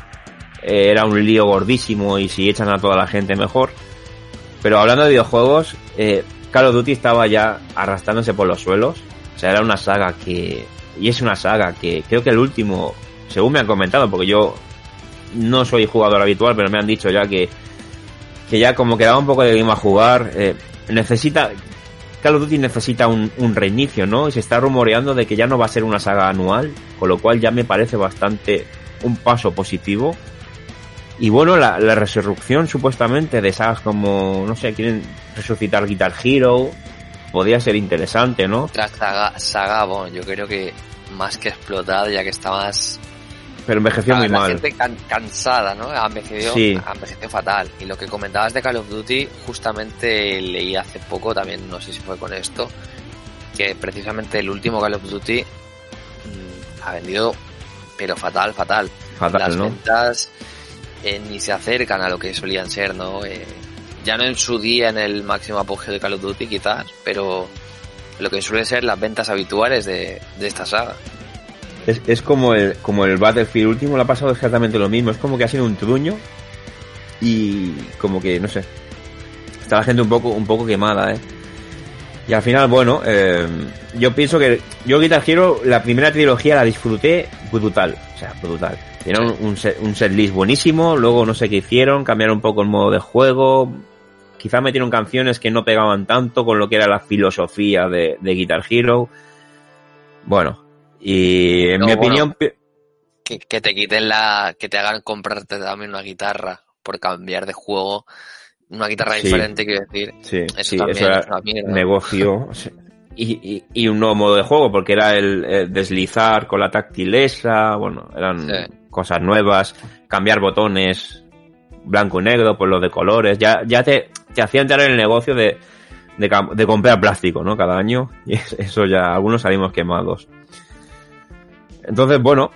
eh, era un lío gordísimo y si echan a toda la gente mejor. Pero hablando de videojuegos, eh, Call of Duty estaba ya arrastrándose por los suelos. O sea, era una saga que... Y es una saga que creo que el último, según me han comentado, porque yo no soy jugador habitual, pero me han dicho ya que que ya como quedaba un poco de game a jugar, eh, necesita, Call of Duty necesita un, reinicio, ¿no? Y se está rumoreando de que ya no va a ser una saga anual, con lo cual ya me parece bastante un paso positivo. Y bueno, la, resurrección supuestamente de sagas como, no sé, quieren resucitar Guitar Hero, podría ser interesante, ¿no? La saga, saga bueno, yo creo que más que explotada, ya que está más pero envejeció muy la mal. gente cansada, ¿no? Ha envejecido, ha envejecido fatal. Y lo que comentabas de Call of Duty, justamente leí hace poco, también no sé si fue con esto, que precisamente el último Call of Duty mm, ha vendido, pero fatal, fatal. Fatal, Las ventas eh, ni se acercan a lo que solían ser, ¿no? Eh, ya no en su día en el máximo apogeo de Call of Duty quizás, pero lo que suele ser las ventas habituales de, de esta saga. Es, es como el como el Battlefield último, le ha pasado exactamente lo mismo. Es como que ha sido un truño y como que, no sé, está la gente un poco, un poco quemada, ¿eh? Y al final, bueno, eh, yo pienso que yo Guitar Hero, la primera trilogía la disfruté brutal, o sea, brutal. Tiene un, un, set, un list buenísimo, luego no sé qué hicieron, cambiaron un poco el modo de juego, quizá metieron canciones que no pegaban tanto con lo que era la filosofía de Guitar Hero. Bueno, y en mi opinión... Que, te quiten la... que te hagan comprarte también una guitarra por cambiar de juego. Una guitarra diferente, quiero decir. Sí, eso, era negocio. y, y, un nuevo modo de juego, porque era el, deslizar con la táctilesa, bueno, eran cosas nuevas, cambiar botones blanco y negro por los de colores, ya, ya te, te hacía entrar en el negocio de, de, de comprar plástico, ¿no? Cada año, y eso ya, algunos salimos quemados. Entonces, bueno,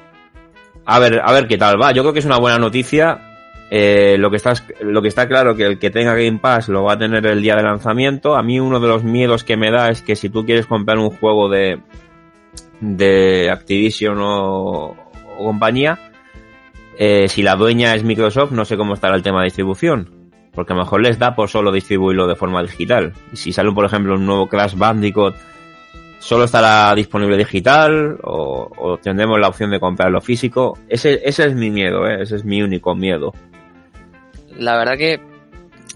a ver, a ver qué tal va. Yo creo que es una buena noticia. Eh, lo que está lo que está claro que el que tenga Game Pass lo va a tener el día de lanzamiento. A mí uno de los miedos que me da es que si tú quieres comprar un juego de de Activision o, compañía, eh, si la dueña es Microsoft, no sé cómo estará el tema de distribución. Porque a lo mejor les da por solo distribuirlo de forma digital. Y si sale, por ejemplo, un nuevo Crash Bandicoot solo estará disponible digital o, tendremos la opción de comprarlo físico. Ese, ese es mi miedo, ¿eh? ese es mi único miedo. La verdad que,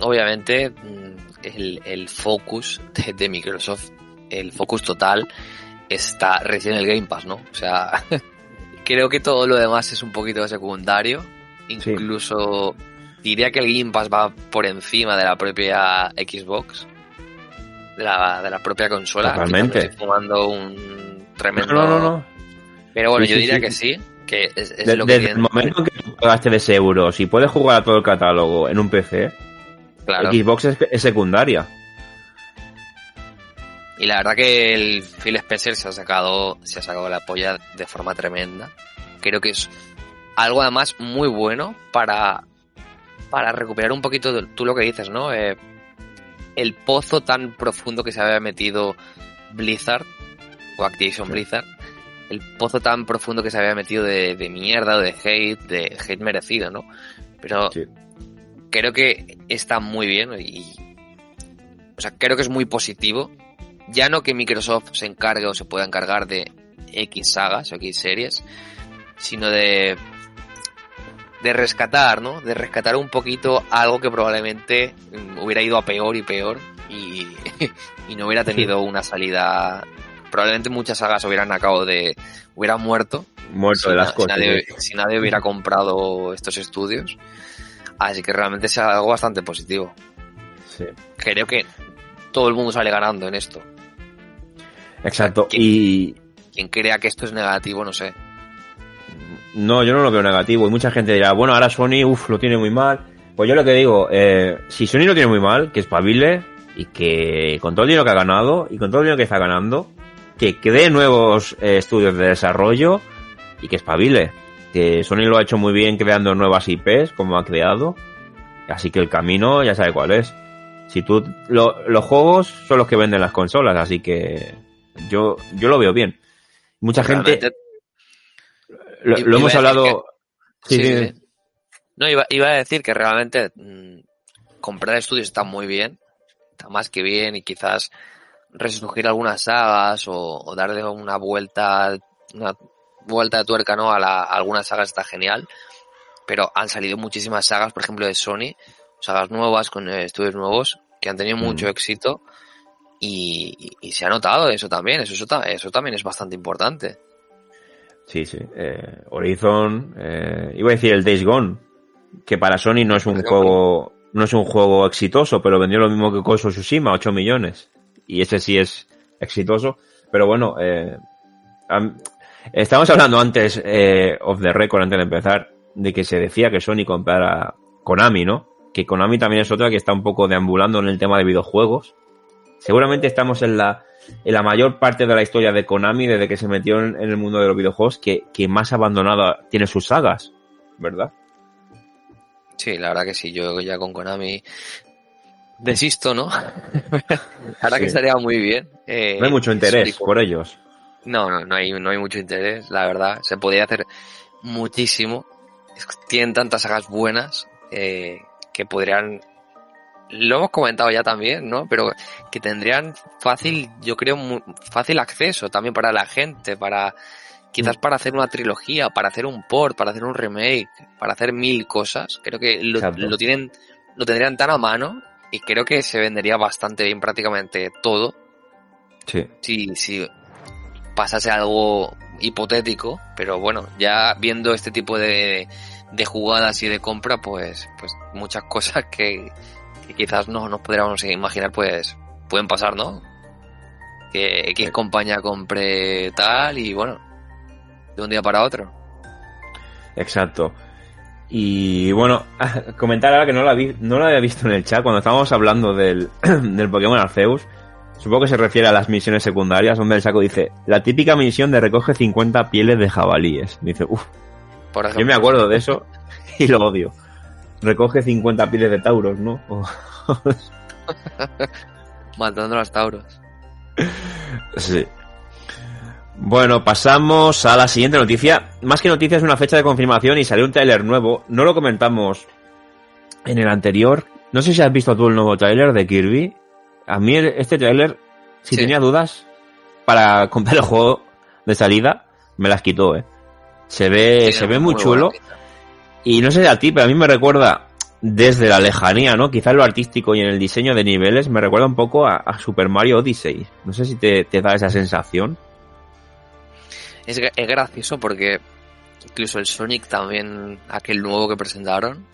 obviamente, mm, el, el focus de, Microsoft, el focus total, está recién en el Game Pass, ¿no? O sea, creo que todo lo demás es un poquito secundario. Incluso diría que el Game Pass va por encima de la propia Xbox de la, de la propia consola. Totalmente. fumando un tremendo. No, no, no. Pero bueno, yo diría que sí. Que es, lo desde el momento que tú pagaste de euros y puedes jugar a todo el catálogo en un PC, claro. Xbox es, secundaria. Y la verdad que el Phil Spencer se ha sacado, se ha sacado la polla de forma tremenda. Creo que es algo además muy bueno para, para recuperar un poquito de, tú lo que dices, ¿no? Eh, el pozo tan profundo que se había metido Blizzard, o Activision Blizzard, el pozo tan profundo que se había metido de, de mierda o de hate, de hate merecido, ¿no? Pero Sí. creo que está muy bien y, o sea, creo que es muy positivo. Ya no que Microsoft se encargue o se pueda encargar de X sagas o X series, sino de de rescatar, ¿no? De rescatar un poquito algo que probablemente mm, hubiera ido a peor y peor y, y no hubiera tenido una salida. Probablemente muchas sagas hubieran acabado de. hubieran muerto Muerto si, de las si cosas. nadie, si nadie hubiera comprado estos estudios. Así que realmente es algo bastante positivo. Sí. Creo que todo el mundo sale ganando en esto. Exacto. ¿Qué? Y Quien crea que esto es negativo, no sé. No, yo no lo veo negativo. Y mucha gente dirá, bueno, ahora Sony, uff, lo tiene muy mal. Pues yo lo que digo, eh, si Sony lo tiene muy mal, que espabile y que con todo el dinero que ha ganado y con todo el dinero que está ganando, que cree nuevos eh, estudios de desarrollo y que espabile. Que Sony lo ha hecho muy bien creando nuevas IPs, como ha creado. Así que el camino ya sabe cuál es. Si tú, lo- los juegos son los que venden las consolas, así que yo, yo lo veo bien. Mucha gente, lo, hemos hablado. Sí, Sí, sí, sí. No, iba, iba a decir que realmente mm, comprar estudios está muy bien, está más que bien y quizás resurgir algunas sagas o, o darle una vuelta, una vuelta de tuerca ¿no? a, la- a algunas sagas está genial, pero han salido muchísimas sagas, por ejemplo de Sony, sagas nuevas con eh, estudios nuevos que han tenido mucho Mm. éxito y, y se ha notado eso también, eso, eso, eso también es bastante importante. Sí, sí. Eh, Horizon, eh, iba a decir el Days Gone, que para Sony no es un juego, no es un juego exitoso, pero vendió lo mismo que Koso Tsushima, 8 millones. Y ese sí es exitoso. Pero bueno, eh, am- estamos hablando antes, eh, of the record, antes de empezar, de que se decía que Sony comprara Konami, ¿no? Que Konami también es otra que está un poco deambulando en el tema de videojuegos. Seguramente estamos en la, en la mayor parte de la historia de Konami desde que se metió en, en el mundo de los videojuegos que, que más abandonada tiene sus sagas, ¿verdad? Sí, la verdad que sí, yo ya con Konami desisto, ¿no? la verdad Sí. que estaría muy bien. eh, No hay mucho interés por ellos. No, no, no hay, no hay mucho interés, la verdad. Se podría hacer muchísimo. Tienen tantas sagas buenas eh, que podrían... Lo hemos comentado ya también, ¿no? Pero que tendrían fácil, yo creo, mu- fácil acceso también para la gente, para quizás para hacer una trilogía, para hacer un port, para hacer un remake, para hacer mil cosas. Creo que lo, lo tienen, lo tendrían tan a mano y creo que se vendería bastante bien prácticamente todo Sí. si, si pasase algo hipotético, pero bueno, ya viendo este tipo de, de jugadas y de compra, pues, pues muchas cosas que, que quizás no nos podríamos imaginar, pues pueden pasar, ¿no? Que X compañía compre tal y bueno, de un día para otro. Exacto. Y bueno, comentar ahora que no lo, vi- no lo había visto en el chat cuando estábamos hablando del, del Pokémon Arceus. Supongo que se refiere a las misiones secundarias, donde el saco dice, la típica misión de recoge 50 pieles de jabalíes. Dice, uff, yo me acuerdo de eso y lo odio. Recoge 50 pieles de tauros, ¿no? O- matando a los tauros. Sí. Bueno, pasamos a la siguiente noticia. Más que noticia es una fecha de confirmación y salió un tráiler nuevo. No lo comentamos en el anterior. No sé si has visto tú el nuevo tráiler de Kirby. A mí este tráiler, si Sí. tenía dudas para comprar el juego de salida, me las quitó, eh. Se ve, se ve muy chulo. pinta. Y no sé a ti, pero a mí me recuerda desde la lejanía, ¿no? Quizás lo artístico y en el diseño de niveles me recuerda un poco a, a Super Mario Odyssey. No sé si te, te da esa sensación. Es, es gracioso porque incluso el Sonic también, aquel nuevo que presentaron,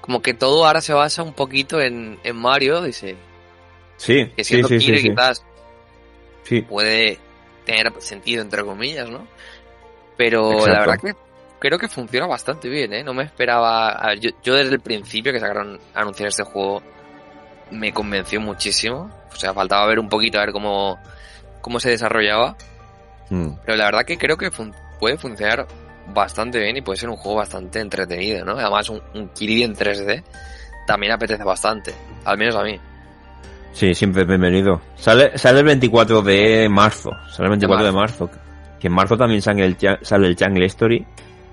como que todo ahora se basa un poquito en, en Mario, dice, Sí, que siendo sí, sí, sí. quizás Sí, puede tener sentido entre comillas, ¿no? Pero Exacto. la verdad que creo que funciona bastante bien, ¿eh? No me esperaba, a ver, yo, yo desde el principio que sacaron a anunciar este juego, me convenció muchísimo. O sea, faltaba ver un poquito a ver cómo, cómo se desarrollaba. Mm. Pero la verdad que creo que fun- puede funcionar bastante bien y puede ser un juego bastante entretenido, ¿no? Además, un, un Kirby en 3D también apetece bastante. Al menos a mí. Sí, siempre es bienvenido. Sale, sale el 24 de marzo. Sale el 24 de De marzo. Que en marzo también sale el, sale el Jungle Story.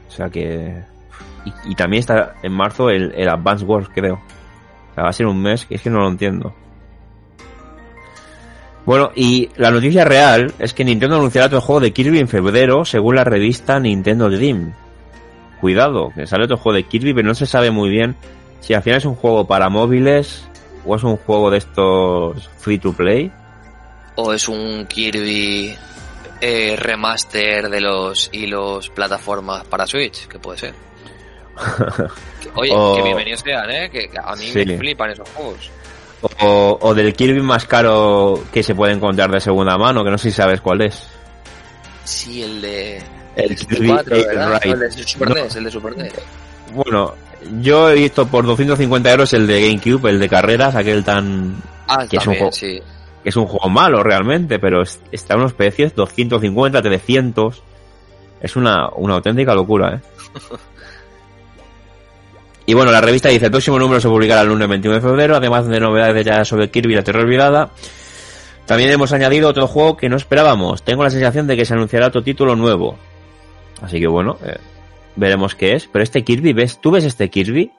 O sea que... Y, y también está en marzo el, el Advance Wars, creo. O sea, va a ser un mes que es que no lo entiendo. Bueno, y la noticia real es que Nintendo anunciará otro juego de Kirby en febrero, según la revista Nintendo Dream. Cuidado, que sale otro juego de Kirby, pero no se sabe muy bien si al final es un juego para móviles o es un juego de estos free to play. O es un Kirby eh, remaster de los y los plataformas para Switch, que puede ser. Que- Oye, O- que bienvenidos sean, ¿eh? Que, a mí Sí. me flipan esos juegos. O, o del Kirby más caro que se puede encontrar de segunda mano, que no sé si sabes cuál es. Sí, el de... El El Kirby 64, Air ¿verdad? El de Super No. NES, el de Super NES. Bueno, yo he visto por 250 euros el de GameCube, el de carreras, aquel tan... Ah, Que es un también, juego- sí. Es un juego malo realmente, pero es- está a unos precios 250, 300. Es una, una auténtica locura, ¿eh? Y bueno, la revista dice, el próximo número se publicará el lunes 21 de febrero, además de novedades ya sobre Kirby la Tierra Olvidada. También hemos añadido otro juego que no esperábamos. Tengo la sensación de que se anunciará otro título nuevo. Así que bueno, eh, veremos qué es. Pero este Kirby, ¿ves? ¿Tú ves este Kirby?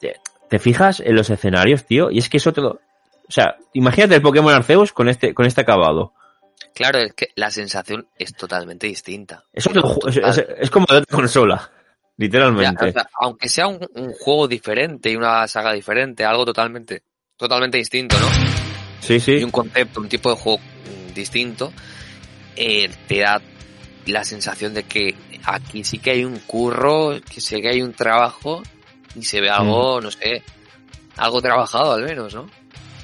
¿Te, te fijas en los escenarios, tío? Y es que es otro... O sea, imagínate el Pokémon Arceus con este, con este acabado. Claro, es que la sensación es totalmente distinta. Es, otro ju- es, Total. es- es como de otra consola. Ya, Literalmente. o sea, aunque sea un, un juego diferente y una saga diferente, algo totalmente, totalmente distinto, ¿no? sí, Y sí. un concepto, un tipo de juego mm, distinto, eh, te da la sensación de que aquí sí que hay un curro, que sé que hay un trabajo y se ve algo, no sé, algo trabajado al menos, ¿no?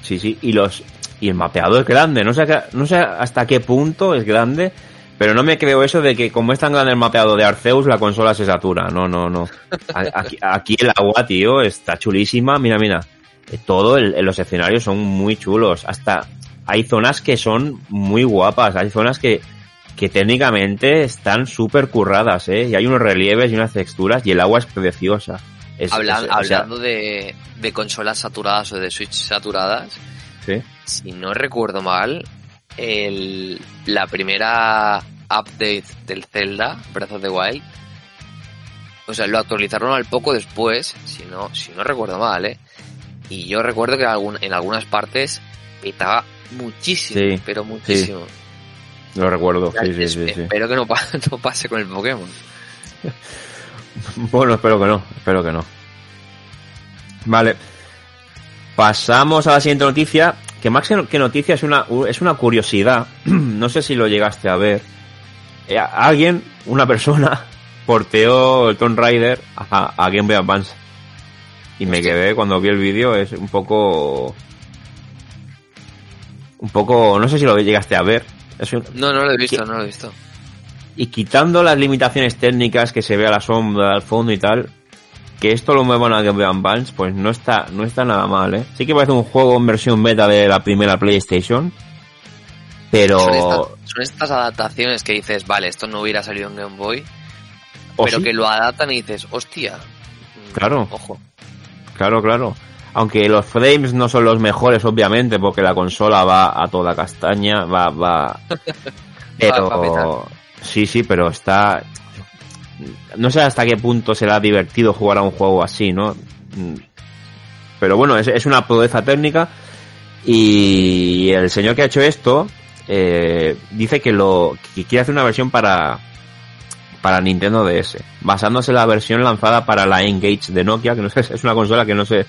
Sí, sí. Y los y el mapeado es grande. No sé, no sé hasta qué punto es grande. Pero no me creo eso de que como es tan grande el mapeado de Arceus, la consola se satura. No, no, no. Aquí, aquí el agua, tío, está chulísima. Mira, mira. Eh, Todo, el- los escenarios son muy chulos. Hasta hay zonas que son muy guapas. Hay zonas que, que técnicamente están súper curradas, ¿eh? Y hay unos relieves y unas texturas y el agua es preciosa. Es- Hablan- es- o sea, hablando de, de consolas saturadas o de Switch saturadas, sí. si no recuerdo mal, el, la primera update del Zelda, Breath of the Wild, o sea, lo actualizaron al poco después, si no, si no recuerdo mal, ¿eh? Y yo recuerdo que algún- en algunas partes petaba muchísimo, Sí, pero muchísimo. Lo recuerdo. Sí, Es-. Espero que no, no pase con el Pokémon. Bueno, espero que no, espero que no. Vale. Pasamos a la siguiente noticia, que más que noticia es una, es una curiosidad. no sé si lo llegaste a ver. Eh, alguien, una persona, porteó el Tomb Raider a, a Game Boy Advance. Y me quedé cuando vi el vídeo, es un poco... Un poco, no sé si lo llegaste a ver. Es un- No, no lo he visto, no lo he visto. y quitando las limitaciones técnicas que se ve a la sombra, al fondo y tal, que esto lo muevan a Game Boy Advance, pues no está, no está nada mal, ¿eh? Sí que parece un juego en versión beta de la primera PlayStation, pero... Son, estas, son estas adaptaciones que dices, vale, esto no hubiera salido en Game Boy, ¿O pero sí? que lo adaptan y dices, hostia. mm, Claro. Ojo. Claro, claro. Aunque los frames no son los mejores, obviamente, porque la consola va a toda castaña, va, va... Pero... Va sí, sí, pero está... No sé hasta qué punto será divertido jugar a un juego así, ¿no? Pero bueno, es, es una proeza técnica y el señor que ha hecho esto eh, dice que lo que quiere hacer una versión para para Nintendo DS, basándose en la versión lanzada para la Engage de Nokia, que no sé, es una consola que no sé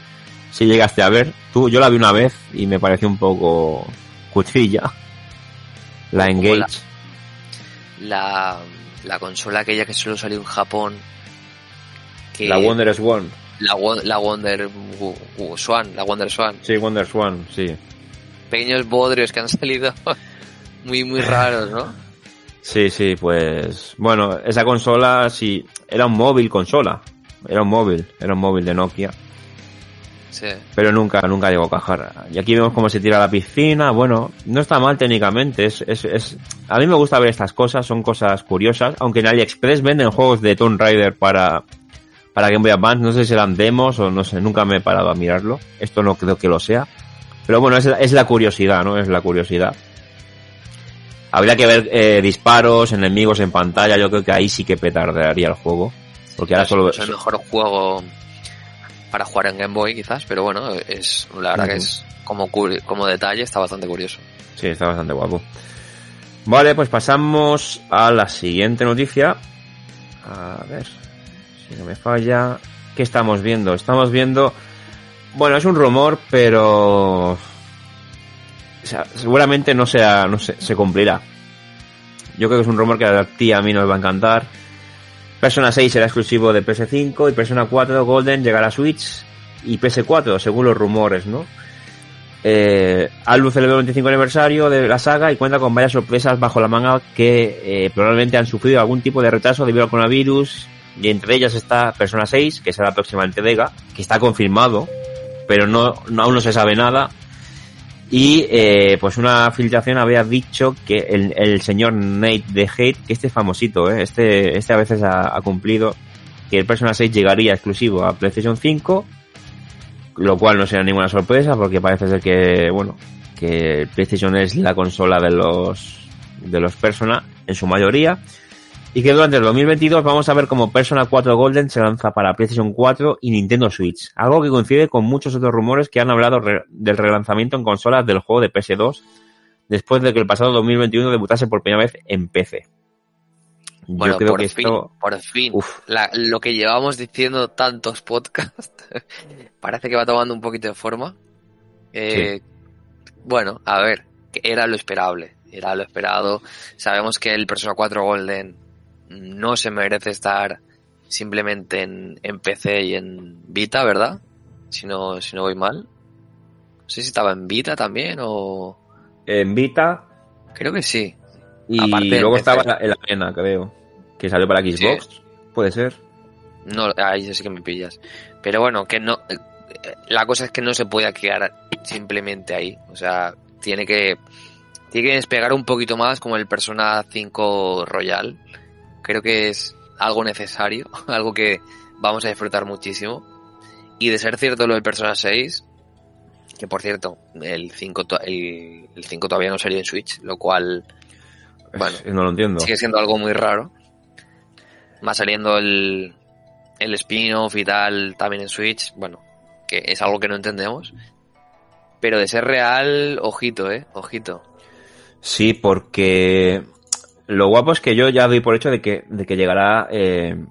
si llegaste a ver. Tú, yo la vi una vez y me pareció un poco cuchilla. La Engage. La, la consola aquella que solo salió en Japón. Que La Wonder Swan. la, Wo- la Wonder Swan, la Wonder Swan. Sí, Wonder Swan, sí. Pequeños bodrios que han salido muy, muy raros, ¿no? Sí, sí, pues bueno, esa consola sí era un móvil consola, era un móvil, era un móvil de Nokia. Pero nunca, nunca llegó a cajar. Y aquí vemos cómo se tira a la piscina. Bueno, no está mal técnicamente. Es, es, es, a mí me gusta ver estas cosas, son cosas curiosas. Aunque en AliExpress venden juegos de Tomb Raider para, para Game Boy Advance. No sé si eran demos o no sé, nunca me he parado a mirarlo. Esto no creo que lo sea. Pero bueno, es, es la curiosidad, ¿no? Es la curiosidad. Habría que ver eh, disparos, enemigos en pantalla. Yo creo que ahí sí que petardearía el juego. Porque ahora solo. Es el mejor juego para jugar en Game Boy, quizás. Pero bueno, es la verdad que es como, como detalle, está bastante curioso. Sí, está bastante guapo. Vale, pues pasamos a la siguiente noticia. A ver, si no me falla. ¿Qué estamos viendo? Estamos viendo. Bueno, es un rumor, pero seguramente no sea, no se, se cumplirá. Yo creo que es un rumor que a ti a mí nos va a encantar. Persona 6 será exclusivo de PS5 y Persona 4 Golden llegará a Switch y PS4, según los rumores, ¿no? Eh, Albu celebró el 25 aniversario de la saga y cuenta con varias sorpresas bajo la manga que eh, probablemente han sufrido algún tipo de retraso debido al coronavirus y entre ellas está Persona 6, que será la próxima entrega, que está confirmado, pero no, no aún no se sabe nada y eh, pues una filtración había dicho que el, señor Nate de Hate, que este es famosito, ¿eh? este, este a veces ha, ha, cumplido, que el Persona 6 llegaría exclusivo a PlayStation 5, lo cual no será ninguna sorpresa porque parece ser que, bueno, que PlayStation es la consola de los, de los Persona en su mayoría y que durante el 2022 vamos a ver cómo Persona 4 Golden se lanza para PlayStation 4 y Nintendo Switch, algo que coincide con muchos otros rumores que han hablado re del relanzamiento en consolas del juego de PS2 después de que el pasado 2021 debutase por primera vez en PC. Bueno, Yo creo por que fin, esto... por fin, la, lo que llevamos diciendo tantos podcasts parece que va tomando un poquito de forma. Eh, sí. Bueno, a ver, era lo esperable, era lo esperado. Sabemos que el Persona 4 Golden no se merece estar simplemente en, en PC y en Vita, ¿verdad? Si no, si no voy mal. No sé si estaba en Vita también o... En Vita. Creo que sí. Y Aparte luego estaba en la arena, creo. Que salió para Xbox. Sí. Puede ser. No, ahí sí que me pillas. Pero bueno, que no... La cosa es que no se puede quedar simplemente ahí. O sea, tiene que... Tiene que despegar un poquito más como el Persona 5 Royal creo que es algo necesario, algo que vamos a disfrutar muchísimo. Y de ser cierto lo del Persona 6, que por cierto, el 5, el, el 5 todavía no salió en Switch, lo cual, bueno, no lo entiendo. sigue siendo algo muy raro. Más saliendo el, el spin-off y tal también en Switch, bueno, que es algo que no entendemos. Pero de ser real, ojito, eh, ojito. Sí, porque lo guapo es que yo ya doy por hecho de que, de que llegará eh,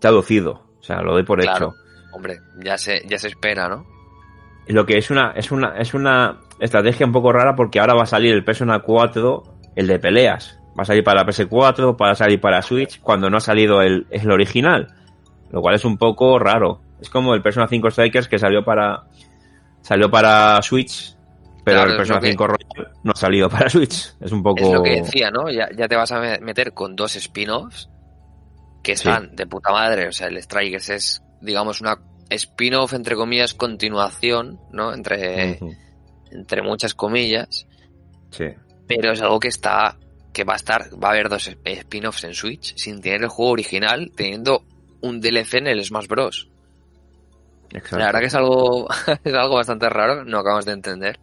traducido. O sea, lo doy por claro, hecho. Hombre, ya se, ya se espera, ¿no? Lo que es una, es una, es una estrategia un poco rara porque ahora va a salir el Persona 4, el de peleas. Va a salir para la PS4, para salir para Switch, cuando no ha salido el, el original. Lo cual es un poco raro. Es como el Persona 5 Strikers que salió para, salió para Switch pero claro, el Persona que... 5 Royal no ha salido para Switch. Es un poco. Es lo que decía, ¿no? Ya, ya te vas a meter con dos spin-offs que están sí. de puta madre. O sea, el Strikers es, digamos, una spin-off, entre comillas, continuación, ¿no? Entre, uh -huh. entre muchas comillas. Sí. Pero es algo que está. que va a estar. va a haber dos spin-offs en Switch sin tener el juego original, teniendo un DLC en el Smash Bros. Exacto. La verdad que es algo, es algo bastante raro, no acabamos de entender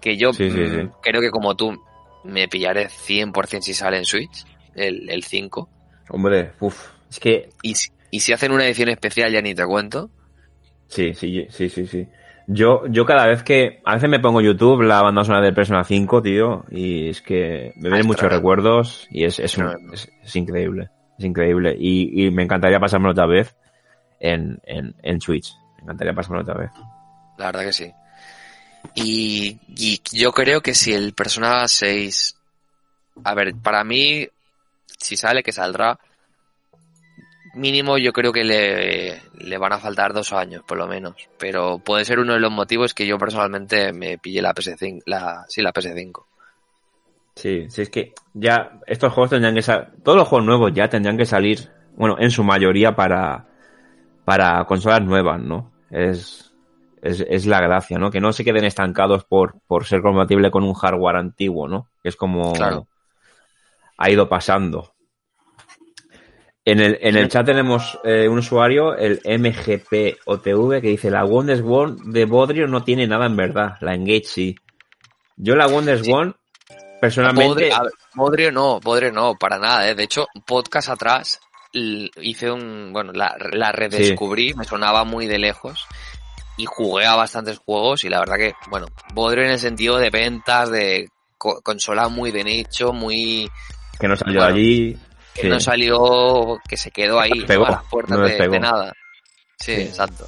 que yo sí, sí, sí. creo que como tú me pillaré 100% si sale en Switch, el, el 5. Hombre, uff, es que... Y, y, si hacen una edición especial ya ni te cuento. Sí, sí, sí, sí, sí. Yo, yo cada vez que... A veces me pongo YouTube la banda sonora de Persona 5, tío, y es que me vienen muchos recuerdos y es, es, un, es, es, increíble. Es increíble. Y, y me encantaría pasármelo otra vez en, en, en Switch. Me encantaría pasármelo otra vez. La verdad que sí. Y, yo creo que si el Persona 6, a ver, para mí, si sale, que saldrá, mínimo yo creo que le, le van a faltar dos años, por lo menos. Pero puede ser uno de los motivos que yo personalmente me pillé la PS5, la, sí, la PS5. Sí, sí, es que ya estos juegos tendrían que salir, todos los juegos nuevos ya tendrían que salir, bueno, en su mayoría para, para consolas nuevas, ¿no? Es, es, es, la gracia, ¿no? Que no se queden estancados por, por ser compatible con un hardware antiguo, ¿no? Que es como Claro. ha ido pasando. En el, en el chat tenemos eh, un usuario, el MGPOTV, que dice la WonderSwan de Bodrio no tiene nada en verdad, la Engage sí. Yo la WonderSwan, personalmente... Bodrio, no, Bodrio no, para nada, ¿eh? De hecho, podcast atrás hice un, bueno, la, la redescubrí, me sonaba muy de lejos y jugué a bastantes juegos y la verdad que, bueno, Bodrio en el sentido de ventas, de co- consola muy de nicho, muy, que no salió Bueno, allí. que sí. no salió, que se quedó ahí, a las puertas no de, nada. Sí, Sí. exacto.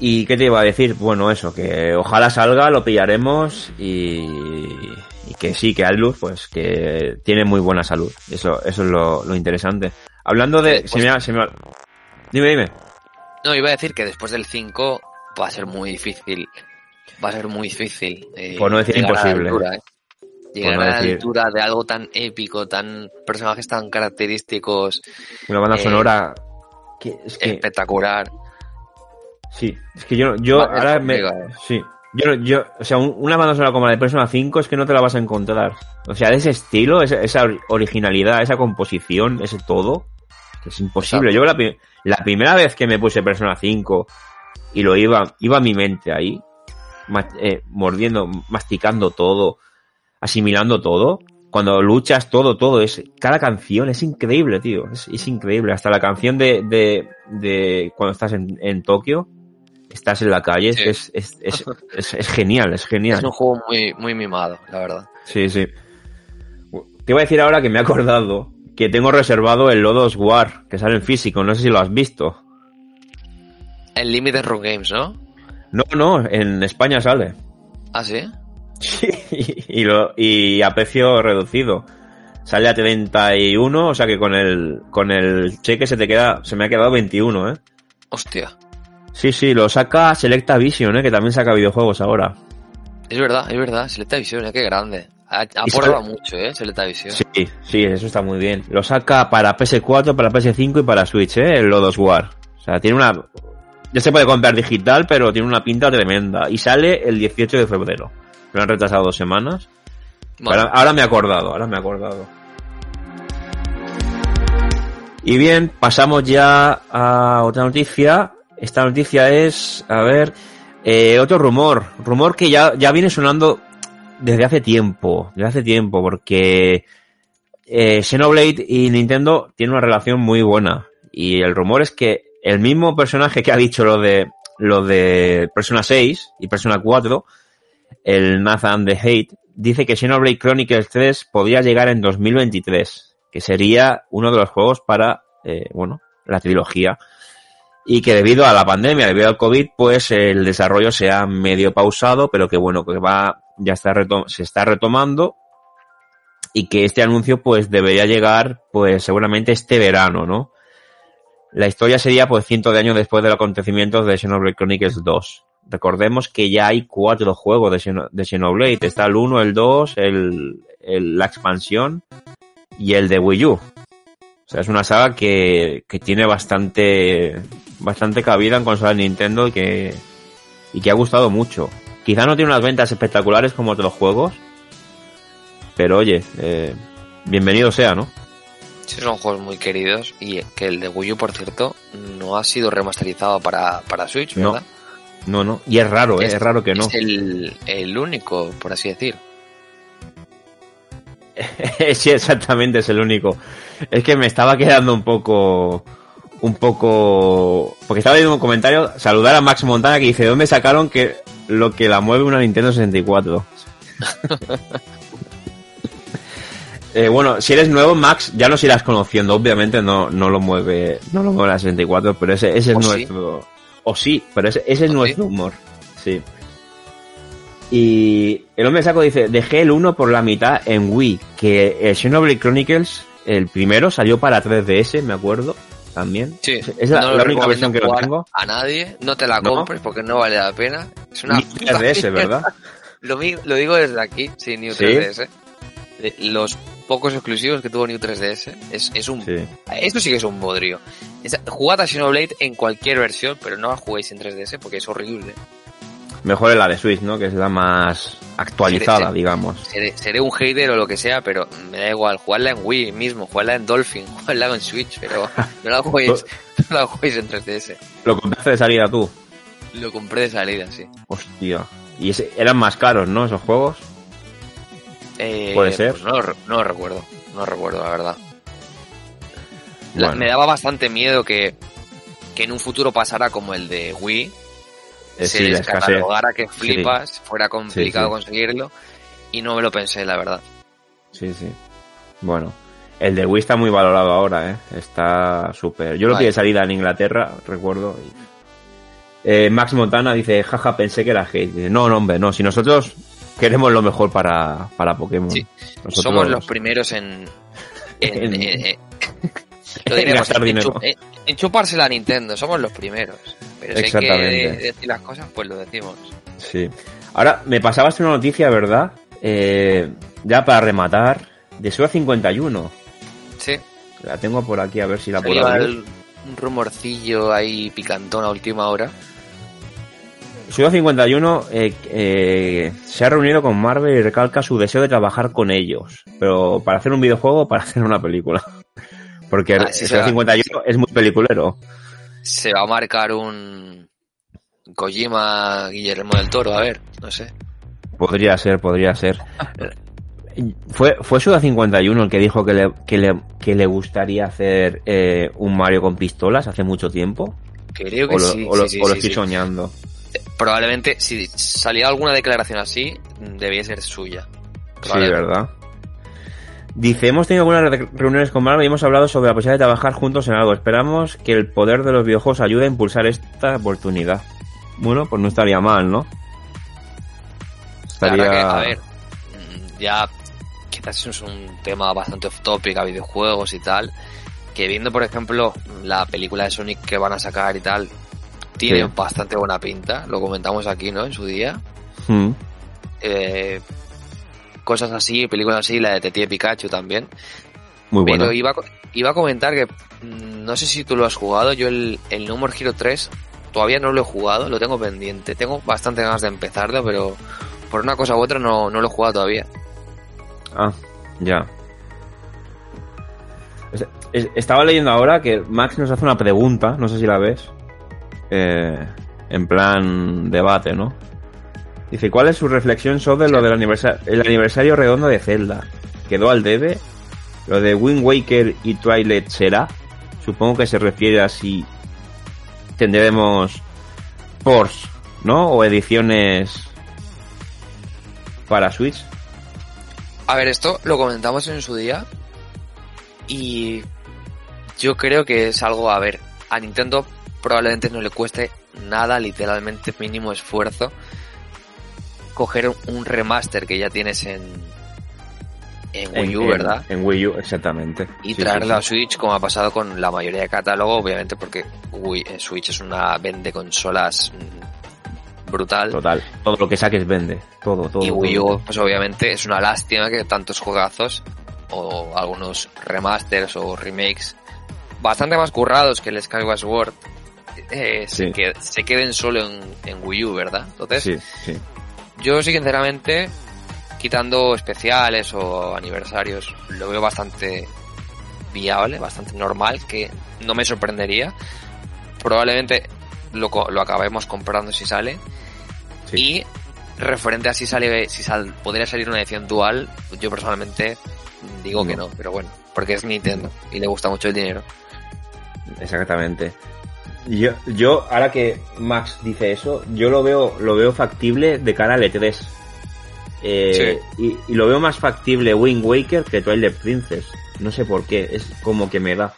¿Y qué te iba a decir? Bueno, eso, que ojalá salga, lo pillaremos y, y que sí, que Atlus, pues que tiene muy buena salud. Eso, eso es lo, lo interesante. Hablando de... Sí, se me ha- se me ha- Dime, dime. No, iba a decir que después del 5 va a ser muy difícil. Va a ser muy difícil. eh, Por no decir llegar a la imposible. altura, ¿eh? Llegar no a la decir- altura de algo tan épico, tan personajes tan característicos, Una banda Eh, sonora... Que, es que... espectacular. Sí, es que yo, yo ahora me... Sí. Yo, yo, o sea, un- una banda sonora como la de Persona 5 es que no te la vas a encontrar. O sea, de ese estilo, esa, esa or- originalidad, esa composición, ese todo, es imposible. Exacto. Yo la, pri- la primera vez que me puse Persona 5 y lo iba, iba a mi mente ahí, eh, mordiendo, masticando todo, asimilando todo. Cuando luchas todo, todo, es, cada canción es increíble, tío. Es, es increíble. Hasta la canción de, de, de cuando estás en, en Tokio, estás en la calle, Sí. es, es, es, es, es genial, es genial. Es un juego muy, muy mimado, la verdad. Sí, sí. Te iba a decir ahora que me he acordado que tengo reservado el Lodos War, que sale en físico, no sé si lo has visto. El Limited Run Games, ¿no? No, no, en España sale. Ah, sí. Sí, y, lo, y a precio reducido. Sale a 31, o sea que con el, con el cheque se te queda, se me ha quedado 21, eh. Hostia. Sí, sí, lo saca Selecta Vision, eh, que también saca videojuegos ahora. Es verdad, es verdad. Selecta Visión, ¿eh? qué grande. Aporta mucho, ¿eh? Selecta Visión. Sí, sí, eso está muy bien. Lo saca para PS4, para PS5 y para Switch, eh, el Lodos War. O sea, tiene una, ya se puede comprar digital, pero tiene una pinta tremenda. Y sale el 18 de febrero. Lo han retrasado dos semanas. Bueno, Ahora, ahora me he acordado, ahora me he acordado. Y bien, pasamos ya a otra noticia. Esta noticia es, a ver, eh, otro rumor. Rumor que ya, ya viene sonando desde hace tiempo. Desde hace tiempo, porque eh, Xenoblade y Nintendo tienen una relación muy buena. Y el rumor es que el mismo personaje que ha dicho lo de, lo de Persona 6 y Persona 4, el Nathan de Hate, dice que Xenoblade Chronicles 3 podría llegar en 2023, que sería uno de los juegos para, eh, bueno, la trilogía. Y que debido a la pandemia, debido al COVID, pues el desarrollo se ha medio pausado, pero que bueno, que va, ya está se está retomando. Y que este anuncio pues debería llegar pues seguramente este verano, ¿no? La historia sería pues cientos de años después de los acontecimientos de Xenoblade Chronicles 2. Recordemos que ya hay cuatro juegos de, Xeno- de Xenoblade. Está el 1, el 2, el, la expansión y el de Wii U. O sea, es una saga que, que tiene bastante, bastante cabida en consolas de Nintendo que, y que ha gustado mucho. Quizá no tiene unas ventas espectaculares como otros juegos, pero oye, eh, bienvenido sea, ¿no? Sí, son juegos muy queridos y que el de Wii U, por cierto, no ha sido remasterizado para, para Switch, ¿verdad? No, no. Y es raro, ¿eh? es, raro que no. Es el, el único, por así decir. sí, exactamente, es el único. Es que me estaba quedando un poco. Un poco. Porque estaba viendo un comentario. Saludar a Max Montana que dice: ¿Dónde sacaron que lo que la mueve una Nintendo 64? Eh, bueno, si eres nuevo, Max, ya nos irás conociendo. Obviamente no, no lo mueve, no lo mueve la 64, pero ese, ese es O sí. nuestro. O sí, pero ese, ese es O nuestro sí. humor. Sí. Y el hombre saco dice, dejé el 1 por la mitad en Wii, que el Xenoblade Chronicles, el primero, salió para 3DS, me acuerdo, también. Sí, Es la, no la única versión que lo tengo. A nadie, no te la ¿No? compres porque no vale la pena. Es una Ni puta 3DS, mierda. ¿verdad? Lo, lo digo desde aquí, sí, New ¿Sí? 3DS. Eh, Los pocos exclusivos que tuvo New 3DS. Es, es un, Sí. esto sí que es un bodrio. Es, jugad a Xenoblade en cualquier versión, pero no la juguéis en 3DS porque es horrible. Mejor es la de Switch, ¿no? Que es la más actualizada, digamos. Seré, seré un hater o lo que sea, pero me da igual. Jugarla en Wii mismo, jugarla en Dolphin, jugarla en Switch, pero no la juguéis, no la juguéis en 3DS. ¿Lo compraste de salida tú? Lo compré de salida, sí. Hostia. Y ese- eran más caros, ¿no? Esos juegos. Eh, Puede ser. pues no, lo re- no lo recuerdo, no lo recuerdo, la verdad. La- Me daba bastante miedo que, que en un futuro pasara como el de Wii, se sí, descatalogara que flipas, fuera complicado Sí, conseguirlo, y no me lo pensé, la verdad. Sí, sí. Bueno. El de Wii está muy valorado ahora, ¿eh? Está súper. Yo lo vi de salida en Inglaterra, recuerdo. Eh, Max Montana dice, jaja, pensé que era hate. Dice, no, no, hombre, no. Si nosotros queremos lo mejor para, para Pokémon. Sí. Nosotros- Somos los primeros en... en, En- en- en- lo diremos, gastar en, dinero. chu- en- en chuparse la Nintendo, somos los primeros. Pero si hay que Exactamente. decir las cosas, pues lo decimos. Sí. Ahora, me pasabas una noticia, ¿verdad? Eh, ya para rematar, de Suda 51. Sí. La tengo por aquí a ver si la puedo abrir. un rumorcillo ahí picantón a última hora. Suda 51 eh, eh, se ha reunido con Marvel y recalca su deseo de trabajar con ellos. Pero para hacer un videojuego o para hacer una película. Porque Ah, sí. 51 es muy peliculero. Se va a marcar un Kojima Guillermo del Toro, a ver, no sé. Podría ser, podría ser. Fue, fue Suda 51 el que dijo que le, que le, que le gustaría hacer eh, un Mario con pistolas hace mucho tiempo. Creo que O lo, sí. o lo- sí, sí, o lo sí, estoy soñando. Probablemente, si salía alguna declaración así, debía ser suya. Sí. ¿verdad? Dice, hemos tenido algunas re- reuniones con Marvel y hemos hablado sobre la posibilidad de trabajar juntos en algo. Esperamos que el poder de los videojuegos ayude a impulsar esta oportunidad. Bueno, pues no estaría mal, ¿no? Estaría... que, a ver, ya quizás es un tema bastante off topic a videojuegos y tal. Que viendo, por ejemplo, la película de Sonic que van a sacar y tal, tiene Sí. bastante buena pinta. Lo comentamos aquí, ¿no? En su día. Mm, Eh, cosas así, películas así, la de Detective Pikachu también. muy bueno. Pero iba, a iba a comentar que mm, no sé si tú lo has jugado. Yo el, el No More Hero 3 todavía no lo he jugado, lo tengo pendiente. Tengo bastante ganas de empezarlo, pero por una cosa u otra no, no lo he jugado todavía. Ah, ya. Es- es- Estaba leyendo ahora que Max nos hace una pregunta, no sé si la ves. Eh, en plan debate, ¿no? Dice, ¿cuál es su reflexión sobre lo del aniversario, el aniversario redondo de Zelda? ¿Quedó al debe? ¿Lo de Wind Waker y Twilight será? Supongo que se refiere a si tendremos ports, ¿no? O ediciones para Switch. A ver, esto lo comentamos en su día y yo creo que es algo, a ver, a Nintendo probablemente no le cueste nada, literalmente mínimo esfuerzo, coger un- remaster que ya tienes en, en Wii U, en, ¿verdad? En, Wii U, exactamente. Y Sí, traerlo sí, a Switch como ha pasado con la mayoría de catálogo, obviamente porque Wii, eh, Switch es una vende consolas brutal. Total. Todo lo que saques vende. Todo, todo. Y Wii todo. U, pues obviamente es una lástima que tantos juegazos o algunos remasters o remakes bastante más currados que el Skyward Sword eh, se, queden solo en, en Wii U, ¿verdad? Entonces, Sí, sí. Yo sí sinceramente, quitando especiales o aniversarios, lo veo bastante viable, bastante normal, que no me sorprendería. Probablemente lo, lo acabemos comprando si sale. Sí. Y referente a si sale, si sal, podría salir una edición dual, yo personalmente digo que no, pero bueno, porque es Nintendo y le gusta mucho el dinero. Exactamente. Yo, yo, ahora que Max dice eso, yo lo veo, lo veo factible de cara al E3. Eh, y, y lo veo más factible Wind Waker que Twilight Princess. No sé por qué, es como que me da.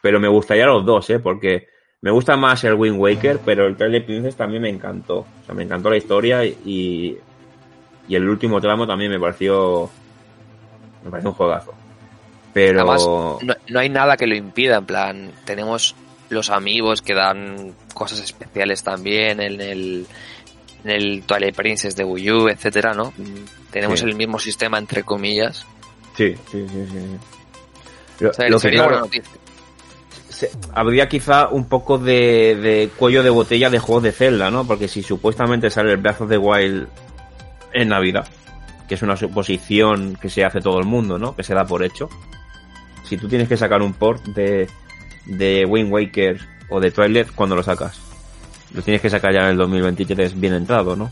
Pero me gustaría los dos, eh, porque me gusta más el Wind Waker, pero el Twilight Princess también me encantó. O sea, me encantó la historia y, y el último tramo también me pareció, me pareció un juegazo. Pero, Además, no, no hay nada que lo impida, en plan, tenemos los amigos que dan cosas especiales también en el, en el Twilight Princess de Wii U, etcétera, ¿no? Mm, Tenemos Sí. el mismo sistema, entre comillas, Sí, sí, sí, sí. Lo, lo que claro, se, habría quizá un poco de, de, cuello de botella de juegos de Zelda, ¿no? Porque si supuestamente sale el Breath of the Wild en Navidad, que es una suposición que se hace todo el mundo, ¿no? Que se da por hecho. Si tú tienes que sacar un port de, de Wind Waker o de Twilight, ¿cuándo lo sacas? Lo tienes que sacar ya en el 2023 bien entrado, ¿no?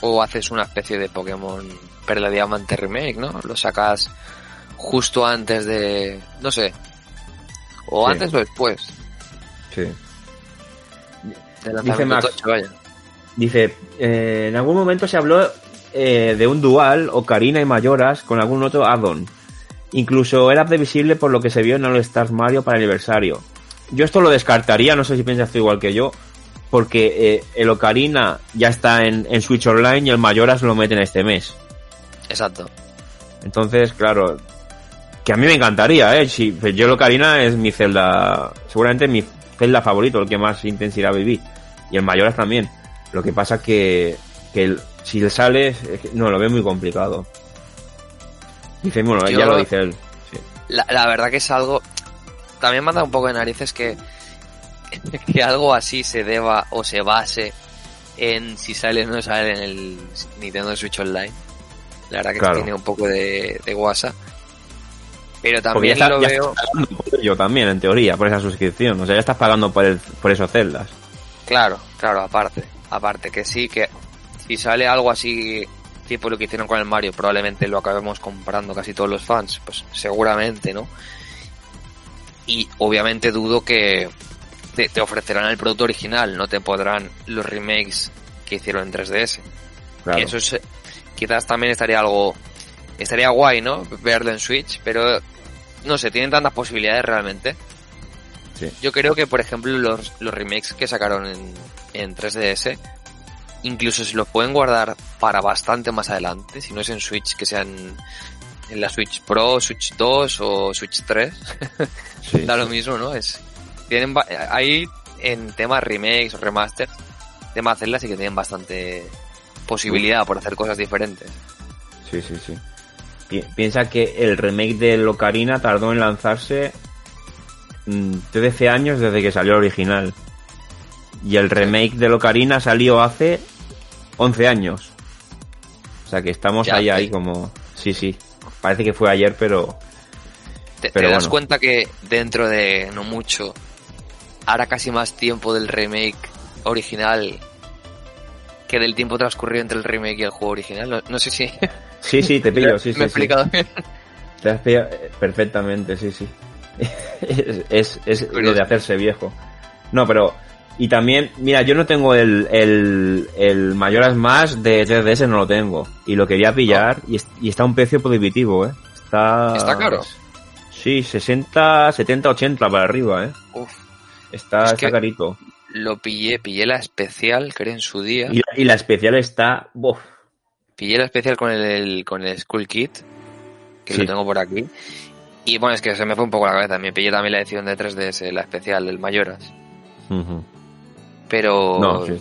O haces una especie de Pokémon Perla Diamante Remake, ¿no? Lo sacas justo antes de... no sé. O Sí. antes o después. Sí. Dice Max. tocho, vaya. Dice, eh, en algún momento se habló eh, de un dual, Ocarina y Mayoras, con algún otro add-on. Incluso era previsible por lo que se vio en All Stars Mario para el aniversario. Yo esto lo descartaría, no sé si piensas tú igual que yo, porque eh, el Ocarina ya está en, en Switch Online y el Mayoras lo meten este mes. Exacto. Entonces, claro, que a mí me encantaría, ¿eh? Si, pues yo el Ocarina es mi Zelda, seguramente mi Zelda favorito, el que más intensidad viví. Y el Mayoras también. Lo que pasa que, que el- si le sale, es que- no, lo veo muy complicado. Dice, bueno, Yo- ya lo dice él. Sí. La, la verdad que es algo... También manda un poco de narices que, que algo así se deba o se base en si sale o no sale en el Nintendo Switch Online. La verdad que Claro. tiene un poco de, de guasa. Pero ya, también está- lo ya veo... por ello también, en teoría, por esa suscripción. O sea, ya estás pagando por, el, por esos Zeldas. Claro, claro, aparte. Aparte que sí, que si sale algo así tipo lo que hicieron con el Mario, probablemente lo acabemos comprando casi todos los fans, pues seguramente, ¿no? Y obviamente dudo que te, te ofrecerán el producto original, no te podrán los remakes que hicieron en 3DS. Claro. Que eso es, quizás también estaría algo, estaría guay, ¿no? Verlo en Switch, pero no sé, tienen tantas posibilidades realmente. Sí. Yo creo que, por ejemplo, los, los remakes que sacaron en, en 3DS, incluso se los pueden guardar para bastante más adelante, si no es en Switch, que sean en la Switch Pro, Switch 2 o Switch 3, Sí, da lo mismo, ¿no? Es, tienen, ahí en temas remakes o remasters, temas Zelda sí que tienen bastante posibilidad por hacer cosas diferentes. Sí, sí, sí. Pi- piensa que el remake del Ocarina tardó en lanzarse mm, 13 años desde que salió el original. Y el remake del Ocarina salió hace 11 años. O sea que estamos Ya, ahí, sí. ahí como... Sí, sí. Parece que fue ayer, pero... ¿Te, das bueno. cuenta que dentro de no mucho, hará casi más tiempo del remake original que del tiempo transcurrido entre el remake y el juego original? No, no sé si Sí, sí, te pillo, sí, sí. me he sí. explicado bien. Te has pillado eh, perfectamente, sí, sí. es, es, es lo de hacerse viejo. No, pero... Y también, mira, yo no tengo el, el, el Mayoras Más de 3DS, no lo tengo. Y lo quería pillar y, y está a un precio prohibitivo, ¿eh? Está... ¿Está caro? Sí, 60, 70, 80 para arriba, ¿eh? Uf, Está, Es está carito. lo pillé, pillé la especial, creo en su día. Y, y la especial está... Buf, Pillé la especial con el, con el Skull Kit, que Sí. lo tengo por aquí. Y bueno, es que se me fue un poco la cabeza. Me pillé también la edición de 3DS, la especial del Mayoras. ujú. Pero No, sí.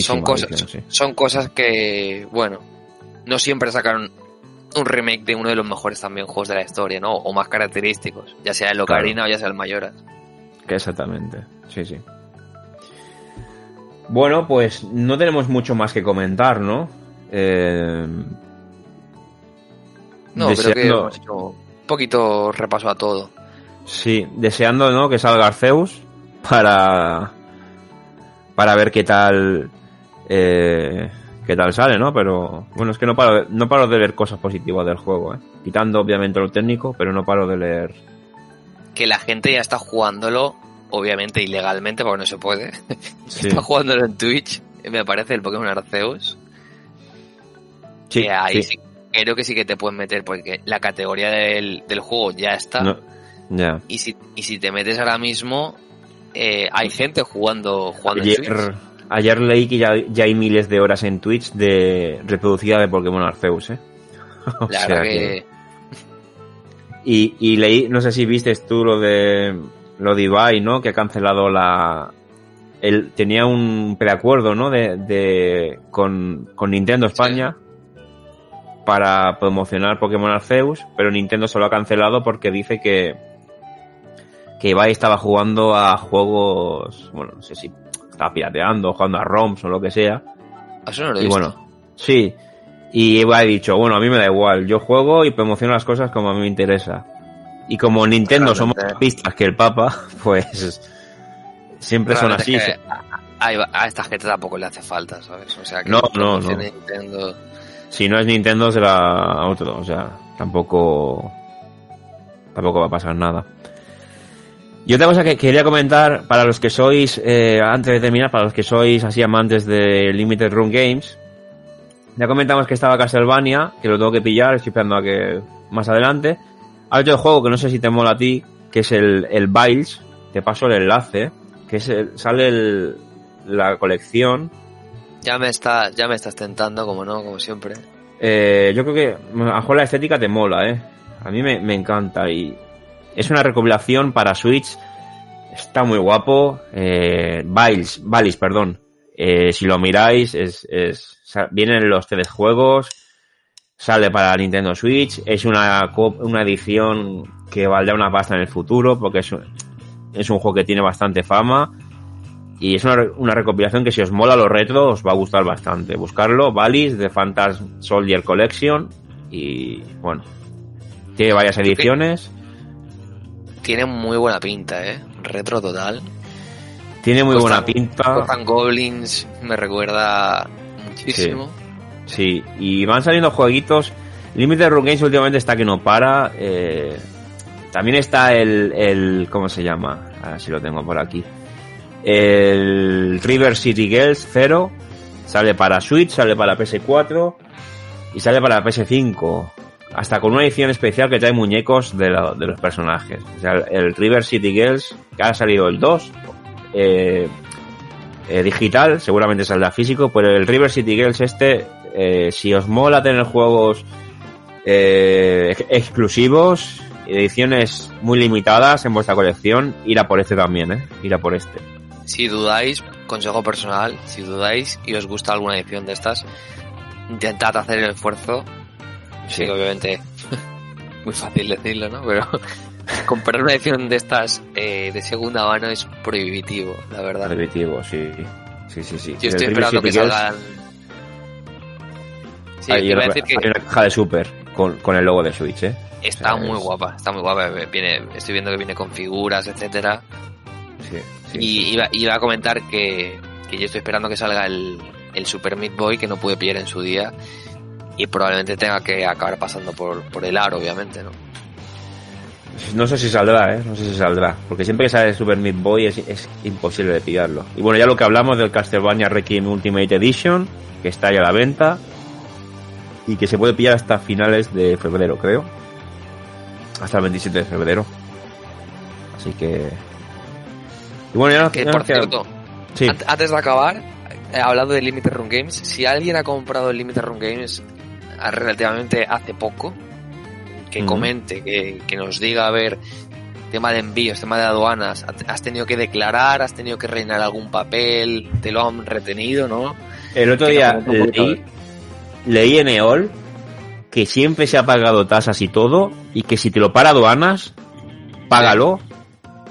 Son cosas, son cosas que, bueno, no siempre sacaron un remake de uno de los mejores también juegos de la historia, ¿no? O más característicos, ya sea el Ocarina o ya sea el Mayoras. Exactamente, sí, sí. Bueno, pues no tenemos mucho más que comentar, ¿no? Eh, No, creo que hemos hecho un poquito repaso a todo. Sí, deseando, ¿no? Que salga Arceus para para ver qué tal eh, qué tal sale, ¿no? Pero bueno, es que no paro, no paro de leer cosas positivas del juego, ¿eh? Quitando obviamente lo técnico, pero no paro de leer. Que la gente ya está jugándolo, obviamente ilegalmente, porque no se puede. Sí, Está jugándolo en Twitch, me parece, el Pokémon Arceus. sí, que ahí sí. sí, creo que sí que te puedes meter, porque la categoría del, del juego ya está. No, ya. Y, si, y si te metes ahora mismo, eh, hay gente jugando, jugando en Twitch. Ayer, ayer leí que ya, ya hay miles de horas en Twitch de reproducida de Pokémon Arceus, ¿eh? O La sea verdad que-. Y, y leí, no sé si viste tú lo de lo de Ibai, ¿no? Que ha cancelado la... Él tenía un preacuerdo, ¿no? De, de con, con Nintendo España para promocionar Pokémon Arceus, pero Nintendo se lo ha cancelado porque dice que que Ibai estaba jugando a juegos, bueno, no sé si estaba pirateando, jugando a ROMs o lo que sea. Eso no lo he Y visto. bueno, sí. Y Ibai ha dicho, bueno, a mí me da igual, yo juego y promociono las cosas como a mí me interesa. Y como Nintendo somos Realmente. más pistas que el Papa, pues siempre son así. es que a, a- esta gente tampoco le hace falta, ¿sabes? O sea, que No, no, no. Nintendo. Si no es Nintendo será otro, o sea, tampoco tampoco va a pasar nada. Y otra cosa que quería comentar para los que sois, eh, antes de terminar, para los que sois así amantes de Limited Run Games, ya comentamos que estaba Castlevania, que lo tengo que pillar, estoy esperando a que más adelante. Hay otro juego que no sé si te mola a ti, que es el, el Biles, te paso el enlace, que es el- sale el- la colección Ya me estás, ya me estás tentando, como no, como siempre. Eh, yo creo que a lo mejor la estética te mola, ¿eh? A mí me, me encanta y es una recopilación para Switch. Está muy guapo. Eh, Biles, Biles, perdón. Eh, si lo miráis, es, es, vienen los tres juegos. Sale para Nintendo Switch. Es una, una edición que valdrá una pasta en el futuro porque es, un- es un juego que tiene bastante fama. Y es una, una recopilación que si os mola lo retro os va a gustar bastante. Buscarlo, Valis de Phantasm Soldier Collection. Y bueno, tiene varias ediciones. Tiene muy buena pinta, ¿eh? Retro total. Tiene muy buena pinta. Ghost and Goblins me recuerda muchísimo. Sí, y van saliendo jueguitos. Limited Run Games últimamente está que no para. eh, también está el, el. ¿Cómo se llama? A ver si lo tengo por aquí. El River City Girls 0. Sale para Switch, sale para PS4 y sale para PS5. Hasta con una edición especial que trae muñecos de, la- de los personajes. O sea, el, River City Girls, que ha salido el 2, eh, eh, digital, seguramente saldrá físico, pero el River City Girls este, eh, si os mola tener juegos ex- exclusivos, ediciones muy limitadas en vuestra colección, ir a por este también, ¿eh? Ir por este. Si dudáis, consejo personal, si dudáis y os gusta alguna edición de estas, intentad hacer el esfuerzo. Sí, obviamente, muy fácil decirlo, ¿no? Pero comprar una edición de estas eh, de segunda mano es prohibitivo, la verdad. Repetitivo, sí. Sí, sí, sí. Yo estoy esperando que salgan. Sí, hay, iba a una, decir que hay una caja de Super con, con el logo de Switch, ¿eh? está o sea, muy es- guapa, está muy guapa. Viene, estoy viendo que viene con figuras, etcétera. Sí, sí. Y iba, iba a comentar que, que yo estoy esperando que salga el, el Super Meat Boy que no pude pillar en su día y probablemente tenga que acabar pasando por, por el aro, obviamente, ¿no? No sé si saldrá, ¿eh? No sé si saldrá. Porque siempre que sale Super Meat Boy es, es imposible de pillarlo. Y bueno, ya lo que hablamos del Castlevania Requiem Ultimate Edition, que está ya a la venta. Y que se puede pillar hasta finales de febrero, creo. Hasta el 27 de febrero. Así que... Y bueno, ya nos, Que ya por nos cierto, Sí, antes de acabar, eh, hablando de Limited Run Games, si alguien ha comprado el Limited Run Games relativamente hace poco, que comente, que, que nos diga, a ver, tema de envíos, tema de aduanas, has tenido que declarar, has tenido que rellenar algún papel, te lo han retenido, ¿no? el otro que día leí, leí en EOL que siempre se ha pagado tasas y todo. Y que si te lo para aduanas, págalo.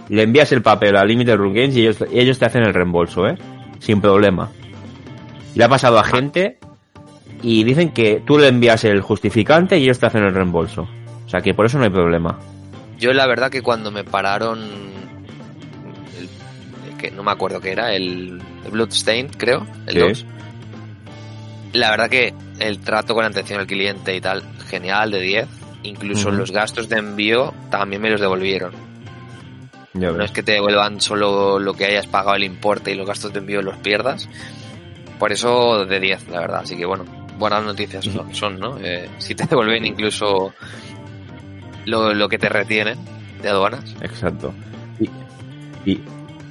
Le envías el papel a Limited Run Games y ellos, y ellos te hacen el reembolso, ¿eh? Sin problema. Le ha pasado a gente y dicen que tú le envías el justificante y ellos te hacen el reembolso. O sea que por eso no hay problema. Yo la verdad que cuando me pararon, el- el que no me acuerdo qué era, el, el Bloodstained, creo, el Sí. 2. La verdad que el trato con la atención al cliente y tal, genial, de 10. Incluso los gastos de envío también me los devolvieron. Ya No es que te devuelvan solo lo que hayas pagado el importe y los gastos de envío los pierdas. Por eso de 10, la verdad. Así que bueno, buenas noticias son, son, ¿no? Eh, si te devuelven incluso lo, lo que te retienen de aduanas. Exacto. Y, y,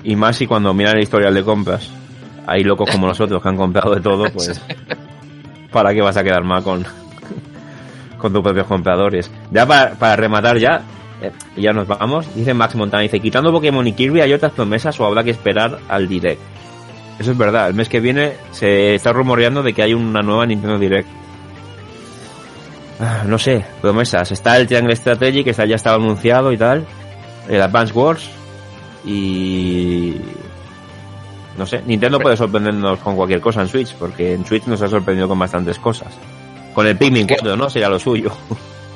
y más si cuando miran el historial de compras, hay locos como nosotros que han comprado de todo, pues ¿para qué vas a quedar mal con, con tus propios compradores? Ya para, para rematar ya, eh, ya nos vamos, dice Max Montana, dice, quitando Pokémon y Kirby hay otras promesas o habrá que esperar al Direct. Eso es verdad, el mes que viene se está rumoreando de que hay una nueva Nintendo Direct. Ah, no sé, promesas. Está el Triangle Strategy, que ya estaba anunciado y tal. El Advance Wars. Y... No sé, Nintendo puede sorprendernos con cualquier cosa en Switch, porque en Switch nos ha sorprendido con bastantes cosas. Con el Pikmin 4, ¿no? Sería lo suyo.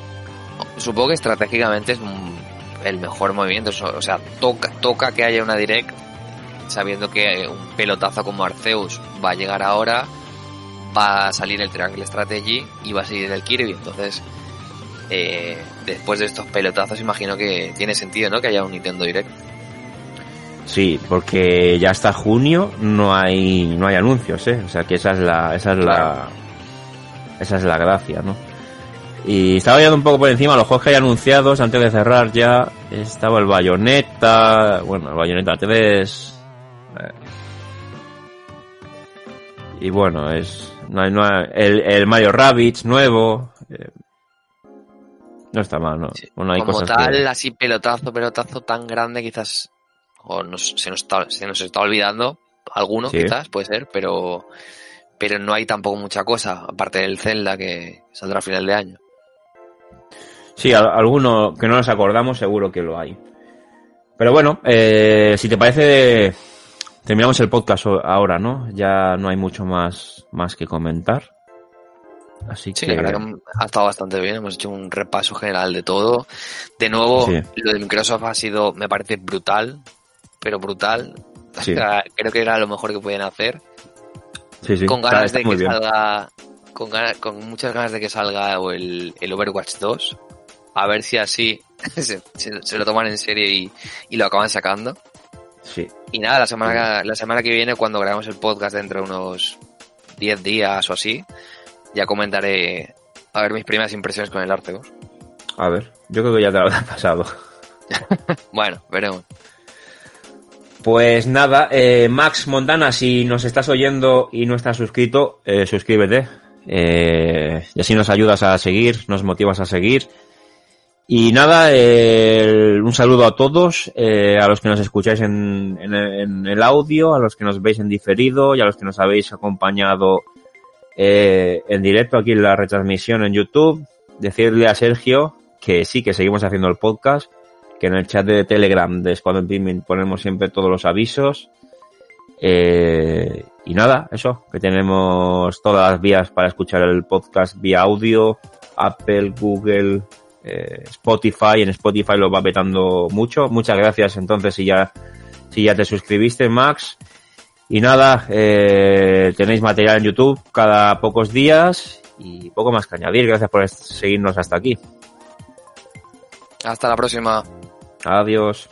Supongo que estratégicamente es el mejor movimiento. O sea, toca, toca que haya una Direct sabiendo que un pelotazo como Arceus va a llegar ahora, va a salir el Triangle Strategy y va a seguir el Kirby. Entonces, eh, después de estos pelotazos, imagino que tiene sentido, ¿no? Que haya un Nintendo Direct. Sí, porque ya hasta junio no hay no hay anuncios, ¿eh? O sea que esa es la esa es la esa es la gracia, ¿no? Y estaba viendo un poco por encima los juegos que hay anunciados antes de cerrar ya. Estaba el Bayonetta, bueno, el Bayonetta 3. Eh. Y bueno, es no hay, no hay, el, el Mario Rabbids nuevo. Eh. no está mal, ¿no? Sí. Bueno, hay Como cosas tal, que... así pelotazo, pelotazo tan grande, quizás o nos, se, nos está, se nos está olvidando alguno, sí. quizás, puede ser, pero pero no hay tampoco mucha cosa, aparte del Zelda que saldrá a final de año. Sí, alguno que no nos acordamos seguro que lo hay. Pero bueno, eh, si te parece, terminamos el podcast ahora, ¿no? Ya no hay mucho más, más que comentar. Así sí, que... la verdad que ha estado bastante bien, hemos hecho un repaso general de todo. De nuevo, sí. lo de Microsoft ha sido, me parece brutal, pero brutal. Sí. Creo que era lo mejor que podían hacer. Sí, sí. Con ganas está, está de que salga, con, ganas, con muchas ganas de que salga el, el Overwatch 2. A ver si así se, se, se lo toman en serio y, y, lo acaban sacando. Sí. Y nada, la semana, la semana que viene, cuando grabemos el podcast dentro de unos 10 días o así, ya comentaré a ver mis primeras impresiones con el Arceus. A ver, yo creo que ya te lo habrá pasado. bueno, veremos. Pues nada, eh, Max Montana, si nos estás oyendo y no estás suscrito, eh, suscríbete. Eh, y así nos ayudas a seguir, nos motivas a seguir. Y nada, eh, un saludo a todos, eh, a los que nos escucháis en, en, en, el audio, a los que nos veis en diferido y a los que nos habéis acompañado eh, en directo aquí en la retransmisión en YouTube. Decirle a Sergio que sí, que seguimos haciendo el podcast, que en el chat de Telegram de Pigment ponemos siempre todos los avisos. Eh, y nada, eso, que tenemos todas las vías para escuchar el podcast vía audio, Apple, Google, eh, Spotify, en Spotify lo va petando mucho. Muchas gracias entonces si ya, si ya te suscribiste, Max. Y nada, eh, tenéis material en YouTube cada pocos días y poco más que añadir. Gracias por seguirnos hasta aquí. Hasta la próxima. Adiós.